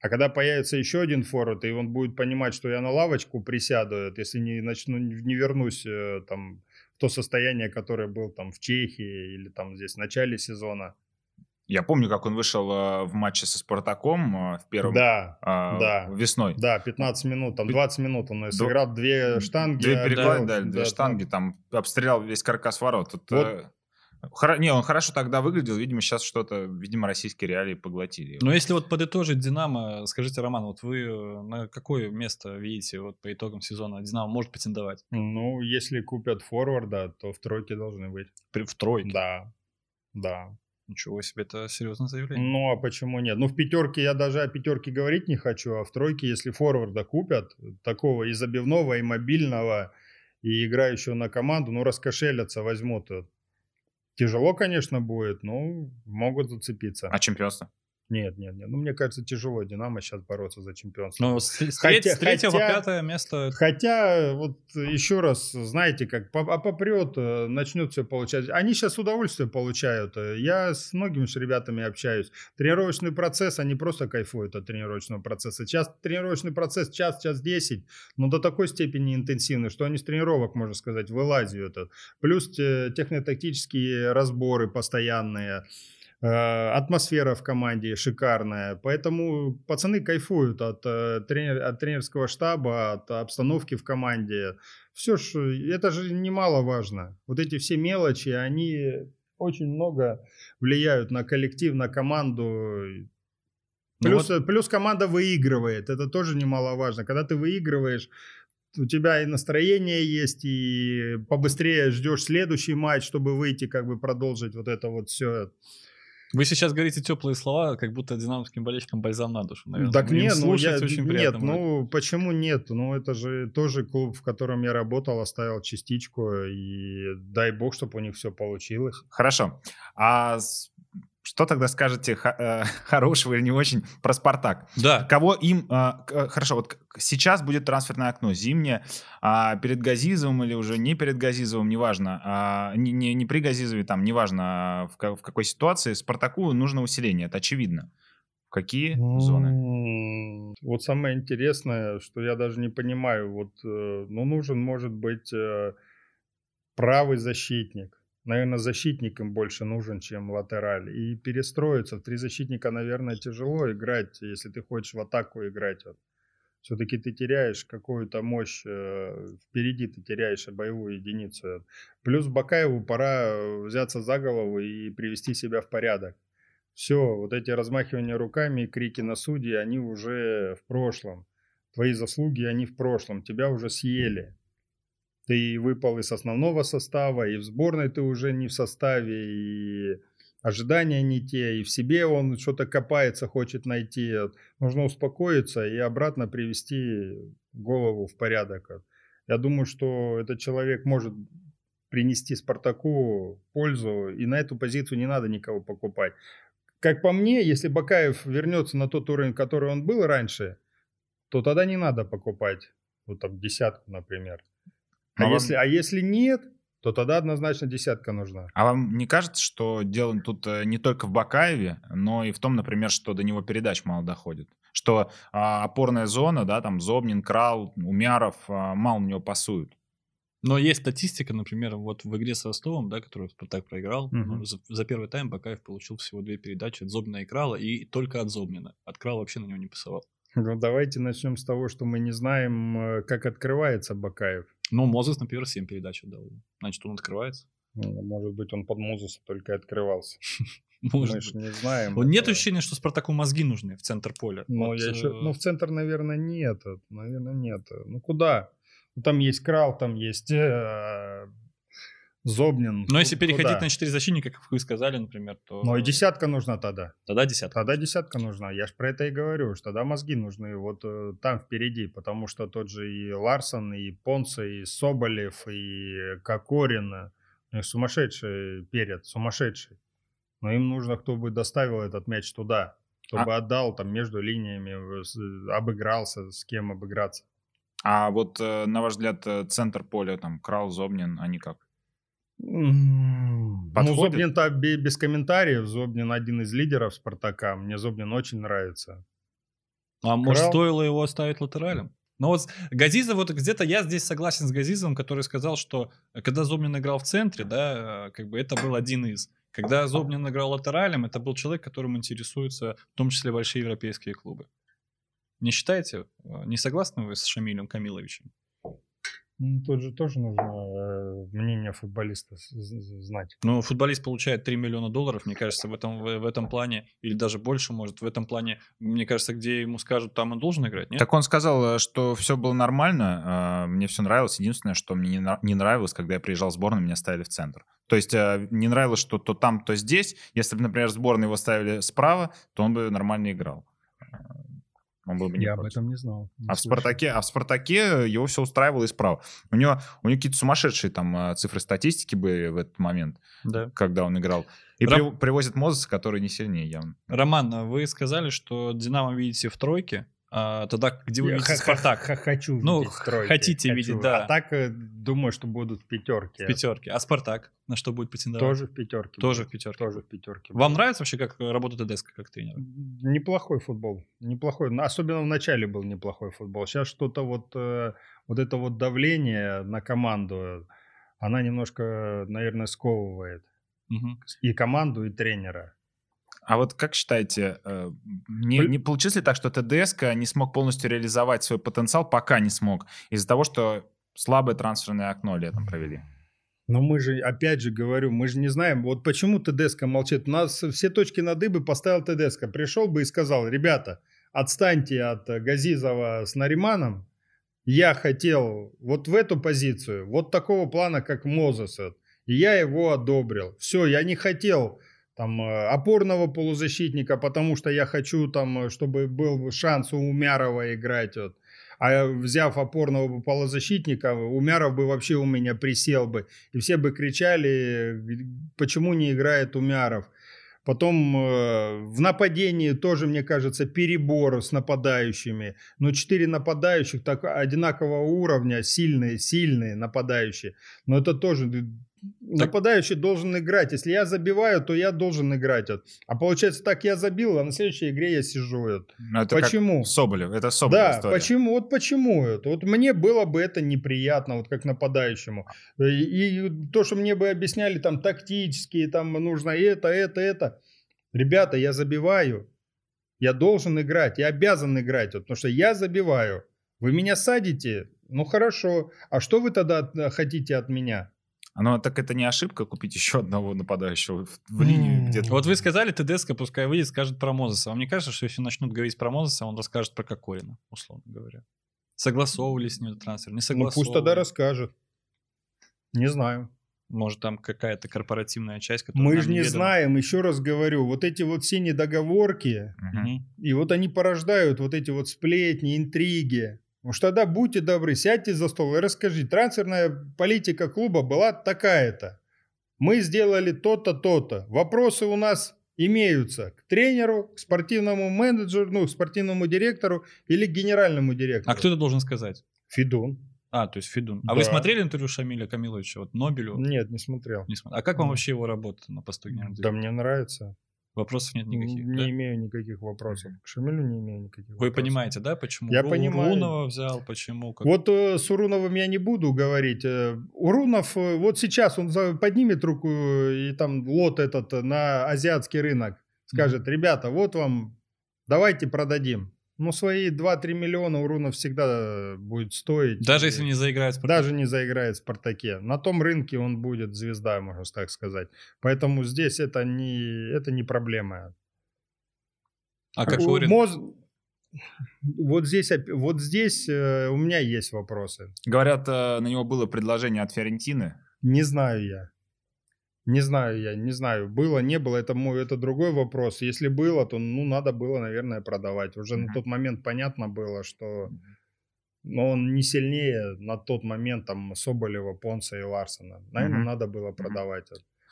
а когда появится еще один форвард, и он будет понимать, что я на лавочку присяду, если не начну, не вернусь э, там в то состояние, которое был там в Чехии или там здесь в начале сезона. Я помню, как он вышел э, в матче со Спартаком э, в первом да, э, да, весной. Да, 15 минут, там 20 минут он сыграл две штанги. Две перекладины, да, да, две да, штанги, там обстрелял весь каркас ворот. Тут, вот, э, не, он хорошо тогда выглядел, видимо, сейчас что-то, видимо, российские реалии поглотили. Но если вот подытожить Динамо, скажите, Роман, вот вы э, на какое место видите вот по итогам сезона Динамо может претендовать? Ну, если купят форварда, то в тройке должны быть. В тройке? Да, да. Ничего себе, это серьезное заявление. Ну, а почему нет? Ну, в пятерке я даже о пятерке говорить не хочу, а в тройке, если форварда купят, такого и забивного, и мобильного, и играющего на команду, ну, раскошелятся, возьмут Тяжело, конечно, будет, но могут зацепиться. А чемпионство? Нет, нет, нет. Ну, мне кажется, тяжело Динамо сейчас бороться за чемпионство. Ну, с, хотя, с третьего хотя, по пятое место. Хотя, вот еще раз, знаете, как а попрет, э, начнет все получать. Они сейчас удовольствие получают. Я с многими же ребятами общаюсь. Тренировочный процесс, они просто кайфуют от тренировочного процесса. Сейчас тренировочный процесс час, час десять, но до такой степени интенсивный, что они с тренировок, можно сказать, вылазят. Плюс технотактические разборы постоянные. Э, атмосфера в команде шикарная, поэтому пацаны кайфуют от, э, тренер, от тренерского штаба, от обстановки в команде. Все ж, это же немаловажно. Вот эти все мелочи, они очень много влияют на коллектив, на команду. Ну плюс, вот... плюс команда выигрывает, это тоже немаловажно. Когда ты выигрываешь, у тебя и настроение есть, и побыстрее ждешь следующий матч, чтобы выйти, как бы продолжить вот это вот все. Вы сейчас говорите теплые слова, как будто динамовским болельщикам бальзам на душу, наверное. Так нет, ну, я, очень нет, ну почему нет? Ну это же тоже клуб, в котором я работал, оставил частичку, и дай бог, чтобы у них все получилось. Хорошо. А что тогда скажете э, (laughs) хорошего или не очень про Спартак? Да. Кого им... А, э, хорошо, вот сейчас будет трансферное окно зимнее. А перед Газизовым или уже не перед Газизовым, неважно. А, не, не, не при Газизове, там, неважно в, в какой ситуации. Спартаку нужно усиление, это очевидно. В какие зоны? Вот самое интересное, что я даже не понимаю. Вот, э, ну, нужен, может быть, правый защитник наверное, защитник им больше нужен, чем латераль. И перестроиться в три защитника, наверное, тяжело играть, если ты хочешь в атаку играть. Вот. Все-таки ты теряешь какую-то мощь, э, впереди ты теряешь боевую единицу. Плюс Бакаеву пора взяться за голову и привести себя в порядок. Все, вот эти размахивания руками и крики на судьи, они уже в прошлом. Твои заслуги, они в прошлом. Тебя уже съели ты выпал из основного состава, и в сборной ты уже не в составе, и ожидания не те, и в себе он что-то копается, хочет найти. Нужно успокоиться и обратно привести голову в порядок. Я думаю, что этот человек может принести Спартаку пользу, и на эту позицию не надо никого покупать. Как по мне, если Бакаев вернется на тот уровень, который он был раньше, то тогда не надо покупать, вот там десятку, например. А, а, если, а если нет, то тогда однозначно десятка нужна. А вам не кажется, что дело тут э, не только в Бакаеве, но и в том, например, что до него передач мало доходит? Что а, опорная зона, да, там Зобнин, Крал, Умяров, а, мало на него пасуют. Но есть статистика, например, вот в игре с Ростовом, да, которую Спартак проиграл, Мгм. за, за первый тайм Бакаев получил всего две передачи от Зобнина и Крала, и только от Зобнина. От Крала вообще на него не пасовал. Ну, давайте начнем с того, что мы не знаем, э, как открывается Бакаев. Ну, Мозес, например, 7 передач отдал. Значит, он открывается. Ну, Может быть, он под Музуса только и открывался. (laughs) Может мы же не знаем. Вот нет ощущения, что Спартаку мозги нужны в центр поля. Ну, Вот, я еще, э, ну, в центр, наверное, нет. Наверное, нет. Ну, куда? Ну, там есть Крал, там есть э, Зобнин. Но если Ку- переходить куда? на 4 защитника, как вы сказали, например, то... Ну, и десятка нужна тогда. Тогда десятка. Тогда десятка нужна. Я же про это и говорю, что тогда мозги нужны вот э, там впереди, потому что тот же и Ларсон, и Понца, и Соболев, и Кокорин, у них сумасшедший перед, сумасшедший. Но им нужно, кто бы доставил этот мяч туда, чтобы отдал там между линиями, обыгрался, с кем обыграться. А вот, э, на ваш взгляд, э, центр поля, там, Крал, Зобнин, они как? Ну, Подходит? Зобнин-то бе- без комментариев. Зобнин один из лидеров Спартака. Мне Зобнин очень нравится. А может, Крал? стоило его оставить латералем? Но вот Газиза, вот где-то я здесь согласен с Газизом, который сказал, что э, когда Зобнин играл в центре, да, э, как бы это был один из. Когда Зобнин играл латералем, это был человек, которым интересуются в том числе большие европейские клубы. Не считаете? Э, Не согласны вы с Шамилем Камиловичем? Ну, Тут же тоже нужно э, мнение футболиста знать. Ну, футболист получает 3 миллиона долларов, мне кажется, в этом, в, в этом плане, или даже больше, может, в этом плане, мне кажется, где ему скажут, там он должен играть, нет? Так он сказал, э, что все было нормально, э, мне все нравилось. Единственное, что мне не нравилось, когда я приезжал в сборную, меня ставили в центр. То есть не нравилось, что то там, то здесь. Если бы, например, в сборной его ставили справа, то он бы нормально играл. Он был бы не Я об против. этом не знал. не А в. Спартаке, а в Спартаке его все устраивало и справа. У него, у него какие-то сумасшедшие там э, цифры статистики были в этот момент, Да. когда он играл. И Рам- при- привозят Мозеса, который не сильнее явно. Роман, а вы сказали, что Динамо видите в тройке, а тогда где вы видите Спартак? хочу Ну, видеть тройке, хотите хочу. видеть, да. А так э, думаю, что будут в пятерке. В пятерке. А Спартак на что будет претендовать? Тоже в пятерке. Тоже будет. в пятерке. Тоже в пятерке. Вам будет. нравится вообще, как работает Эдеска как тренер? Неплохой футбол. Неплохой. Ну, Особенно в начале был неплохой футбол. Сейчас что-то вот, э, вот это вот давление на команду, она немножко, наверное, сковывает. Мгм. И команду, и тренера. А вот как считаете, э, не, не получилось ли так, что ТДСК не смог полностью реализовать свой потенциал, пока не смог, из-за того, что слабое трансферное окно летом провели? Но мы же, опять же говорю, мы же не знаем, вот почему ТДСК молчит. У нас все точки над «и» бы поставил ТДСК. Пришел бы и сказал, ребята, отстаньте от Газизова с Нариманом. Я хотел вот в эту позицию, вот такого плана, как Мозес. И я его одобрил. Все, я не хотел там э, опорного полузащитника, потому что я хочу там, э, чтобы был шанс у Умярова играть. Вот. А взяв опорного полузащитника, Умяров бы вообще у меня присел бы. И все бы кричали, почему не играет Умяров. Потом э, в нападении тоже, мне кажется, перебор с нападающими. Но четыре нападающих так одинакового уровня, сильные, сильные нападающие. Но это тоже нападающий должен играть. Если я забиваю, то я должен играть. А получается так, я забил, а на следующей игре я сижу. Ну, это Почему? Соболев, это Соболев Да, история. почему? Вот почему это? Вот мне было бы это неприятно, вот как нападающему. И, и то, что мне бы объясняли там тактические, там нужно это, это, это. Ребята, я забиваю. Я должен играть, я обязан играть, вот, потому что я забиваю. Вы меня садите? Ну хорошо. А что вы тогда от- хотите от меня? А Ну, так это не ошибка купить еще одного нападающего в, в линию М. где-то. Вот вы сказали, ТДСК пускай выйдет, скажет про Мозеса. Вам не кажется, что если начнут говорить про Мозеса, он расскажет про Кокорина, условно говоря? Согласовывали с ним этот трансфер? Не Ну согласовывали? пусть тогда расскажет. Не знаю. Может, там какая-то корпоративная часть, которая Мы же не неведома? знаем, еще раз говорю, вот эти вот все недоговорки. Мгм. И вот они порождают вот эти вот сплетни, интриги. Уж тогда будьте добры, сядьте за стол и расскажите. Трансферная политика клуба была такая-то. Мы сделали то-то, то-то. Вопросы у нас имеются к тренеру, к спортивному менеджеру, ну, к спортивному директору или к генеральному директору. А кто это должен сказать? Федун. А, то есть Федун. А вы Да. смотрели интервью Шамиля Камиловича, вот Нобелю? Нет, не смотрел. Не смотр- А как вам Нет. вообще его работа на посту генерального Да директора? мне нравится. Вопросов нет никаких, не да? имею никаких вопросов. К Шамилю не имею никаких Вы вопросов. понимаете, да, почему? Я Ру- понимаю. Рунова взял, почему? Как... Вот э, с Уруновым я не буду говорить. Э, Урунов, э, вот сейчас он за- поднимет руку и там лот этот э, на азиатский рынок. Скажет, ребята, вот вам, давайте продадим. Ну, свои 2-3 миллиона Урунов всегда э, будет стоить. Даже И если не заиграет в «Спартаке». Даже не заиграет в «Спартаке». На том рынке он будет звезда, можно так сказать. Поэтому здесь это не, это не проблема. А как У- моз- Вот здесь, вот здесь э, у меня есть вопросы. Говорят, э, на него было предложение от Фиорентины. Не знаю я. Не знаю я, не знаю. Было, не было, это мой, это другой вопрос. Если было, то, ну, надо было, наверное, продавать. Уже на Мгм. тот момент понятно было, что но он не сильнее на тот момент там Соболева, Понца и Ларсона. Наверное, Мгм. надо было продавать.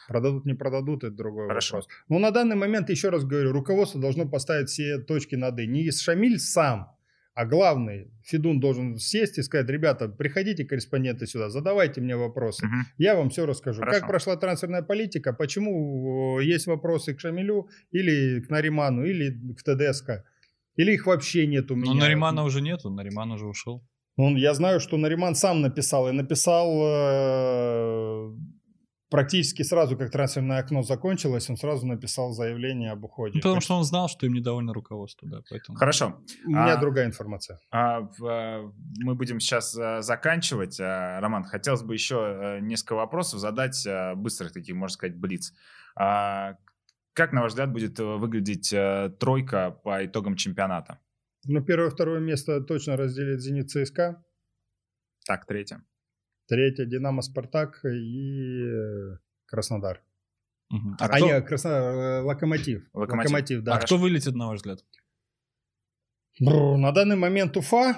Продадут, не продадут, это другой Хорошо. вопрос. Но на данный момент, еще раз говорю, руководство должно поставить все точки над «и». Не Шамиль сам, а главный, Федун должен сесть и сказать, ребята, приходите, корреспонденты, сюда, задавайте мне вопросы. Мгм. Я вам все расскажу. Хорошо. Как прошла трансферная политика, почему э, есть вопросы к Шамилю, или к Нариману, или к ТДСК, или их вообще нет у меня. Ну, Наримана уже нету, Нариман уже ушел. Он, я знаю, что Нариман сам написал, и написал э, практически сразу, как трансферное окно закончилось, он сразу написал заявление об уходе. Ну, потому что он знал, что им недовольно руководство, да, поэтому... Хорошо. У меня А- другая информация. А, в, а, мы будем сейчас а, заканчивать. А, Роман, хотелось бы еще а, несколько вопросов задать, а, быстрых таких, можно сказать, блиц. А, Как, на ваш взгляд, будет э, выглядеть а, тройка по итогам чемпионата? Ну, первое, второе место точно разделит «Зенит» ЦСКА. Так, третье. Третье «Динамо» «Спартак» и э, «Краснодар». Мгм. А А, кто- не, «Краснодар», э, «Локомотив». «Локомотив». «Локомотив», да. А кто вылетит, на ваш взгляд? Бррр, На данный момент Уфа,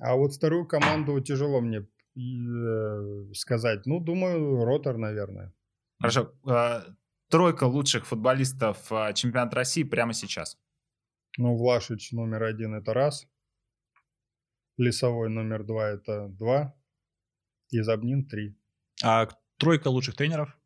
а вот вторую команду тяжело мне э, сказать. Ну, думаю, Ротор, наверное. Хорошо. Тройка лучших футболистов чемпионата России прямо сейчас. Ну, Влашич номер один это раз. Лесовой номер два это два. И Забнин три. А тройка лучших тренеров?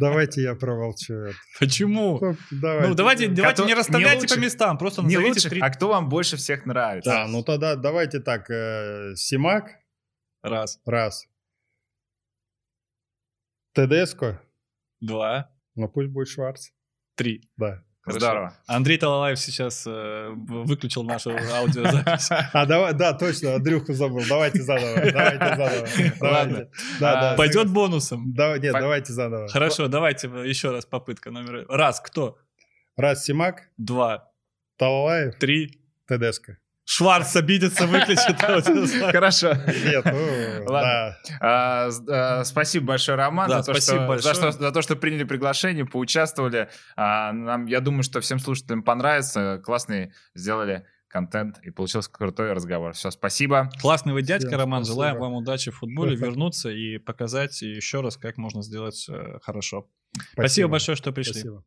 Давайте я проволчу это. Почему? Ну, Ну, давайте, давайте не не расставляйте лучших- по местам, просто Не назовите лучших, три а кто вам больше всех нравится? Да, ну тогда давайте так. э, Симак раз, раз. Тедеско, два, ну пусть будет Шварц. три. Да. Хорошо. Здорово. Андрей Талалаев сейчас э, выключил нашу аудиозапись. (laughs) А, давай, да, точно, Андрюху забыл. Давайте заново. Давайте заново. (laughs) Ладно. Давайте. Да, да. А, Пойдет бонусом. Да, нет, давайте заново. Хорошо, давайте еще раз попытка номер раз. Кто? Раз Симак, Два, Талалаев, три. Тедеско. Шварц обидится, выключит. Хорошо. Нет, ну, Ладно. да. А, а, спасибо большое, Роман, Да, за, то, спасибо что, большое. За, что, за то, что приняли приглашение, поучаствовали. А, нам, я думаю, что всем слушателям понравится. Классный сделали контент и получился крутой разговор. Все, спасибо. Классный вы дядька, Всем Роман. спасибо. Желаем вам удачи в футболе, вернуться и показать еще раз, как можно сделать э, хорошо. Спасибо большое, что пришли. Спасибо.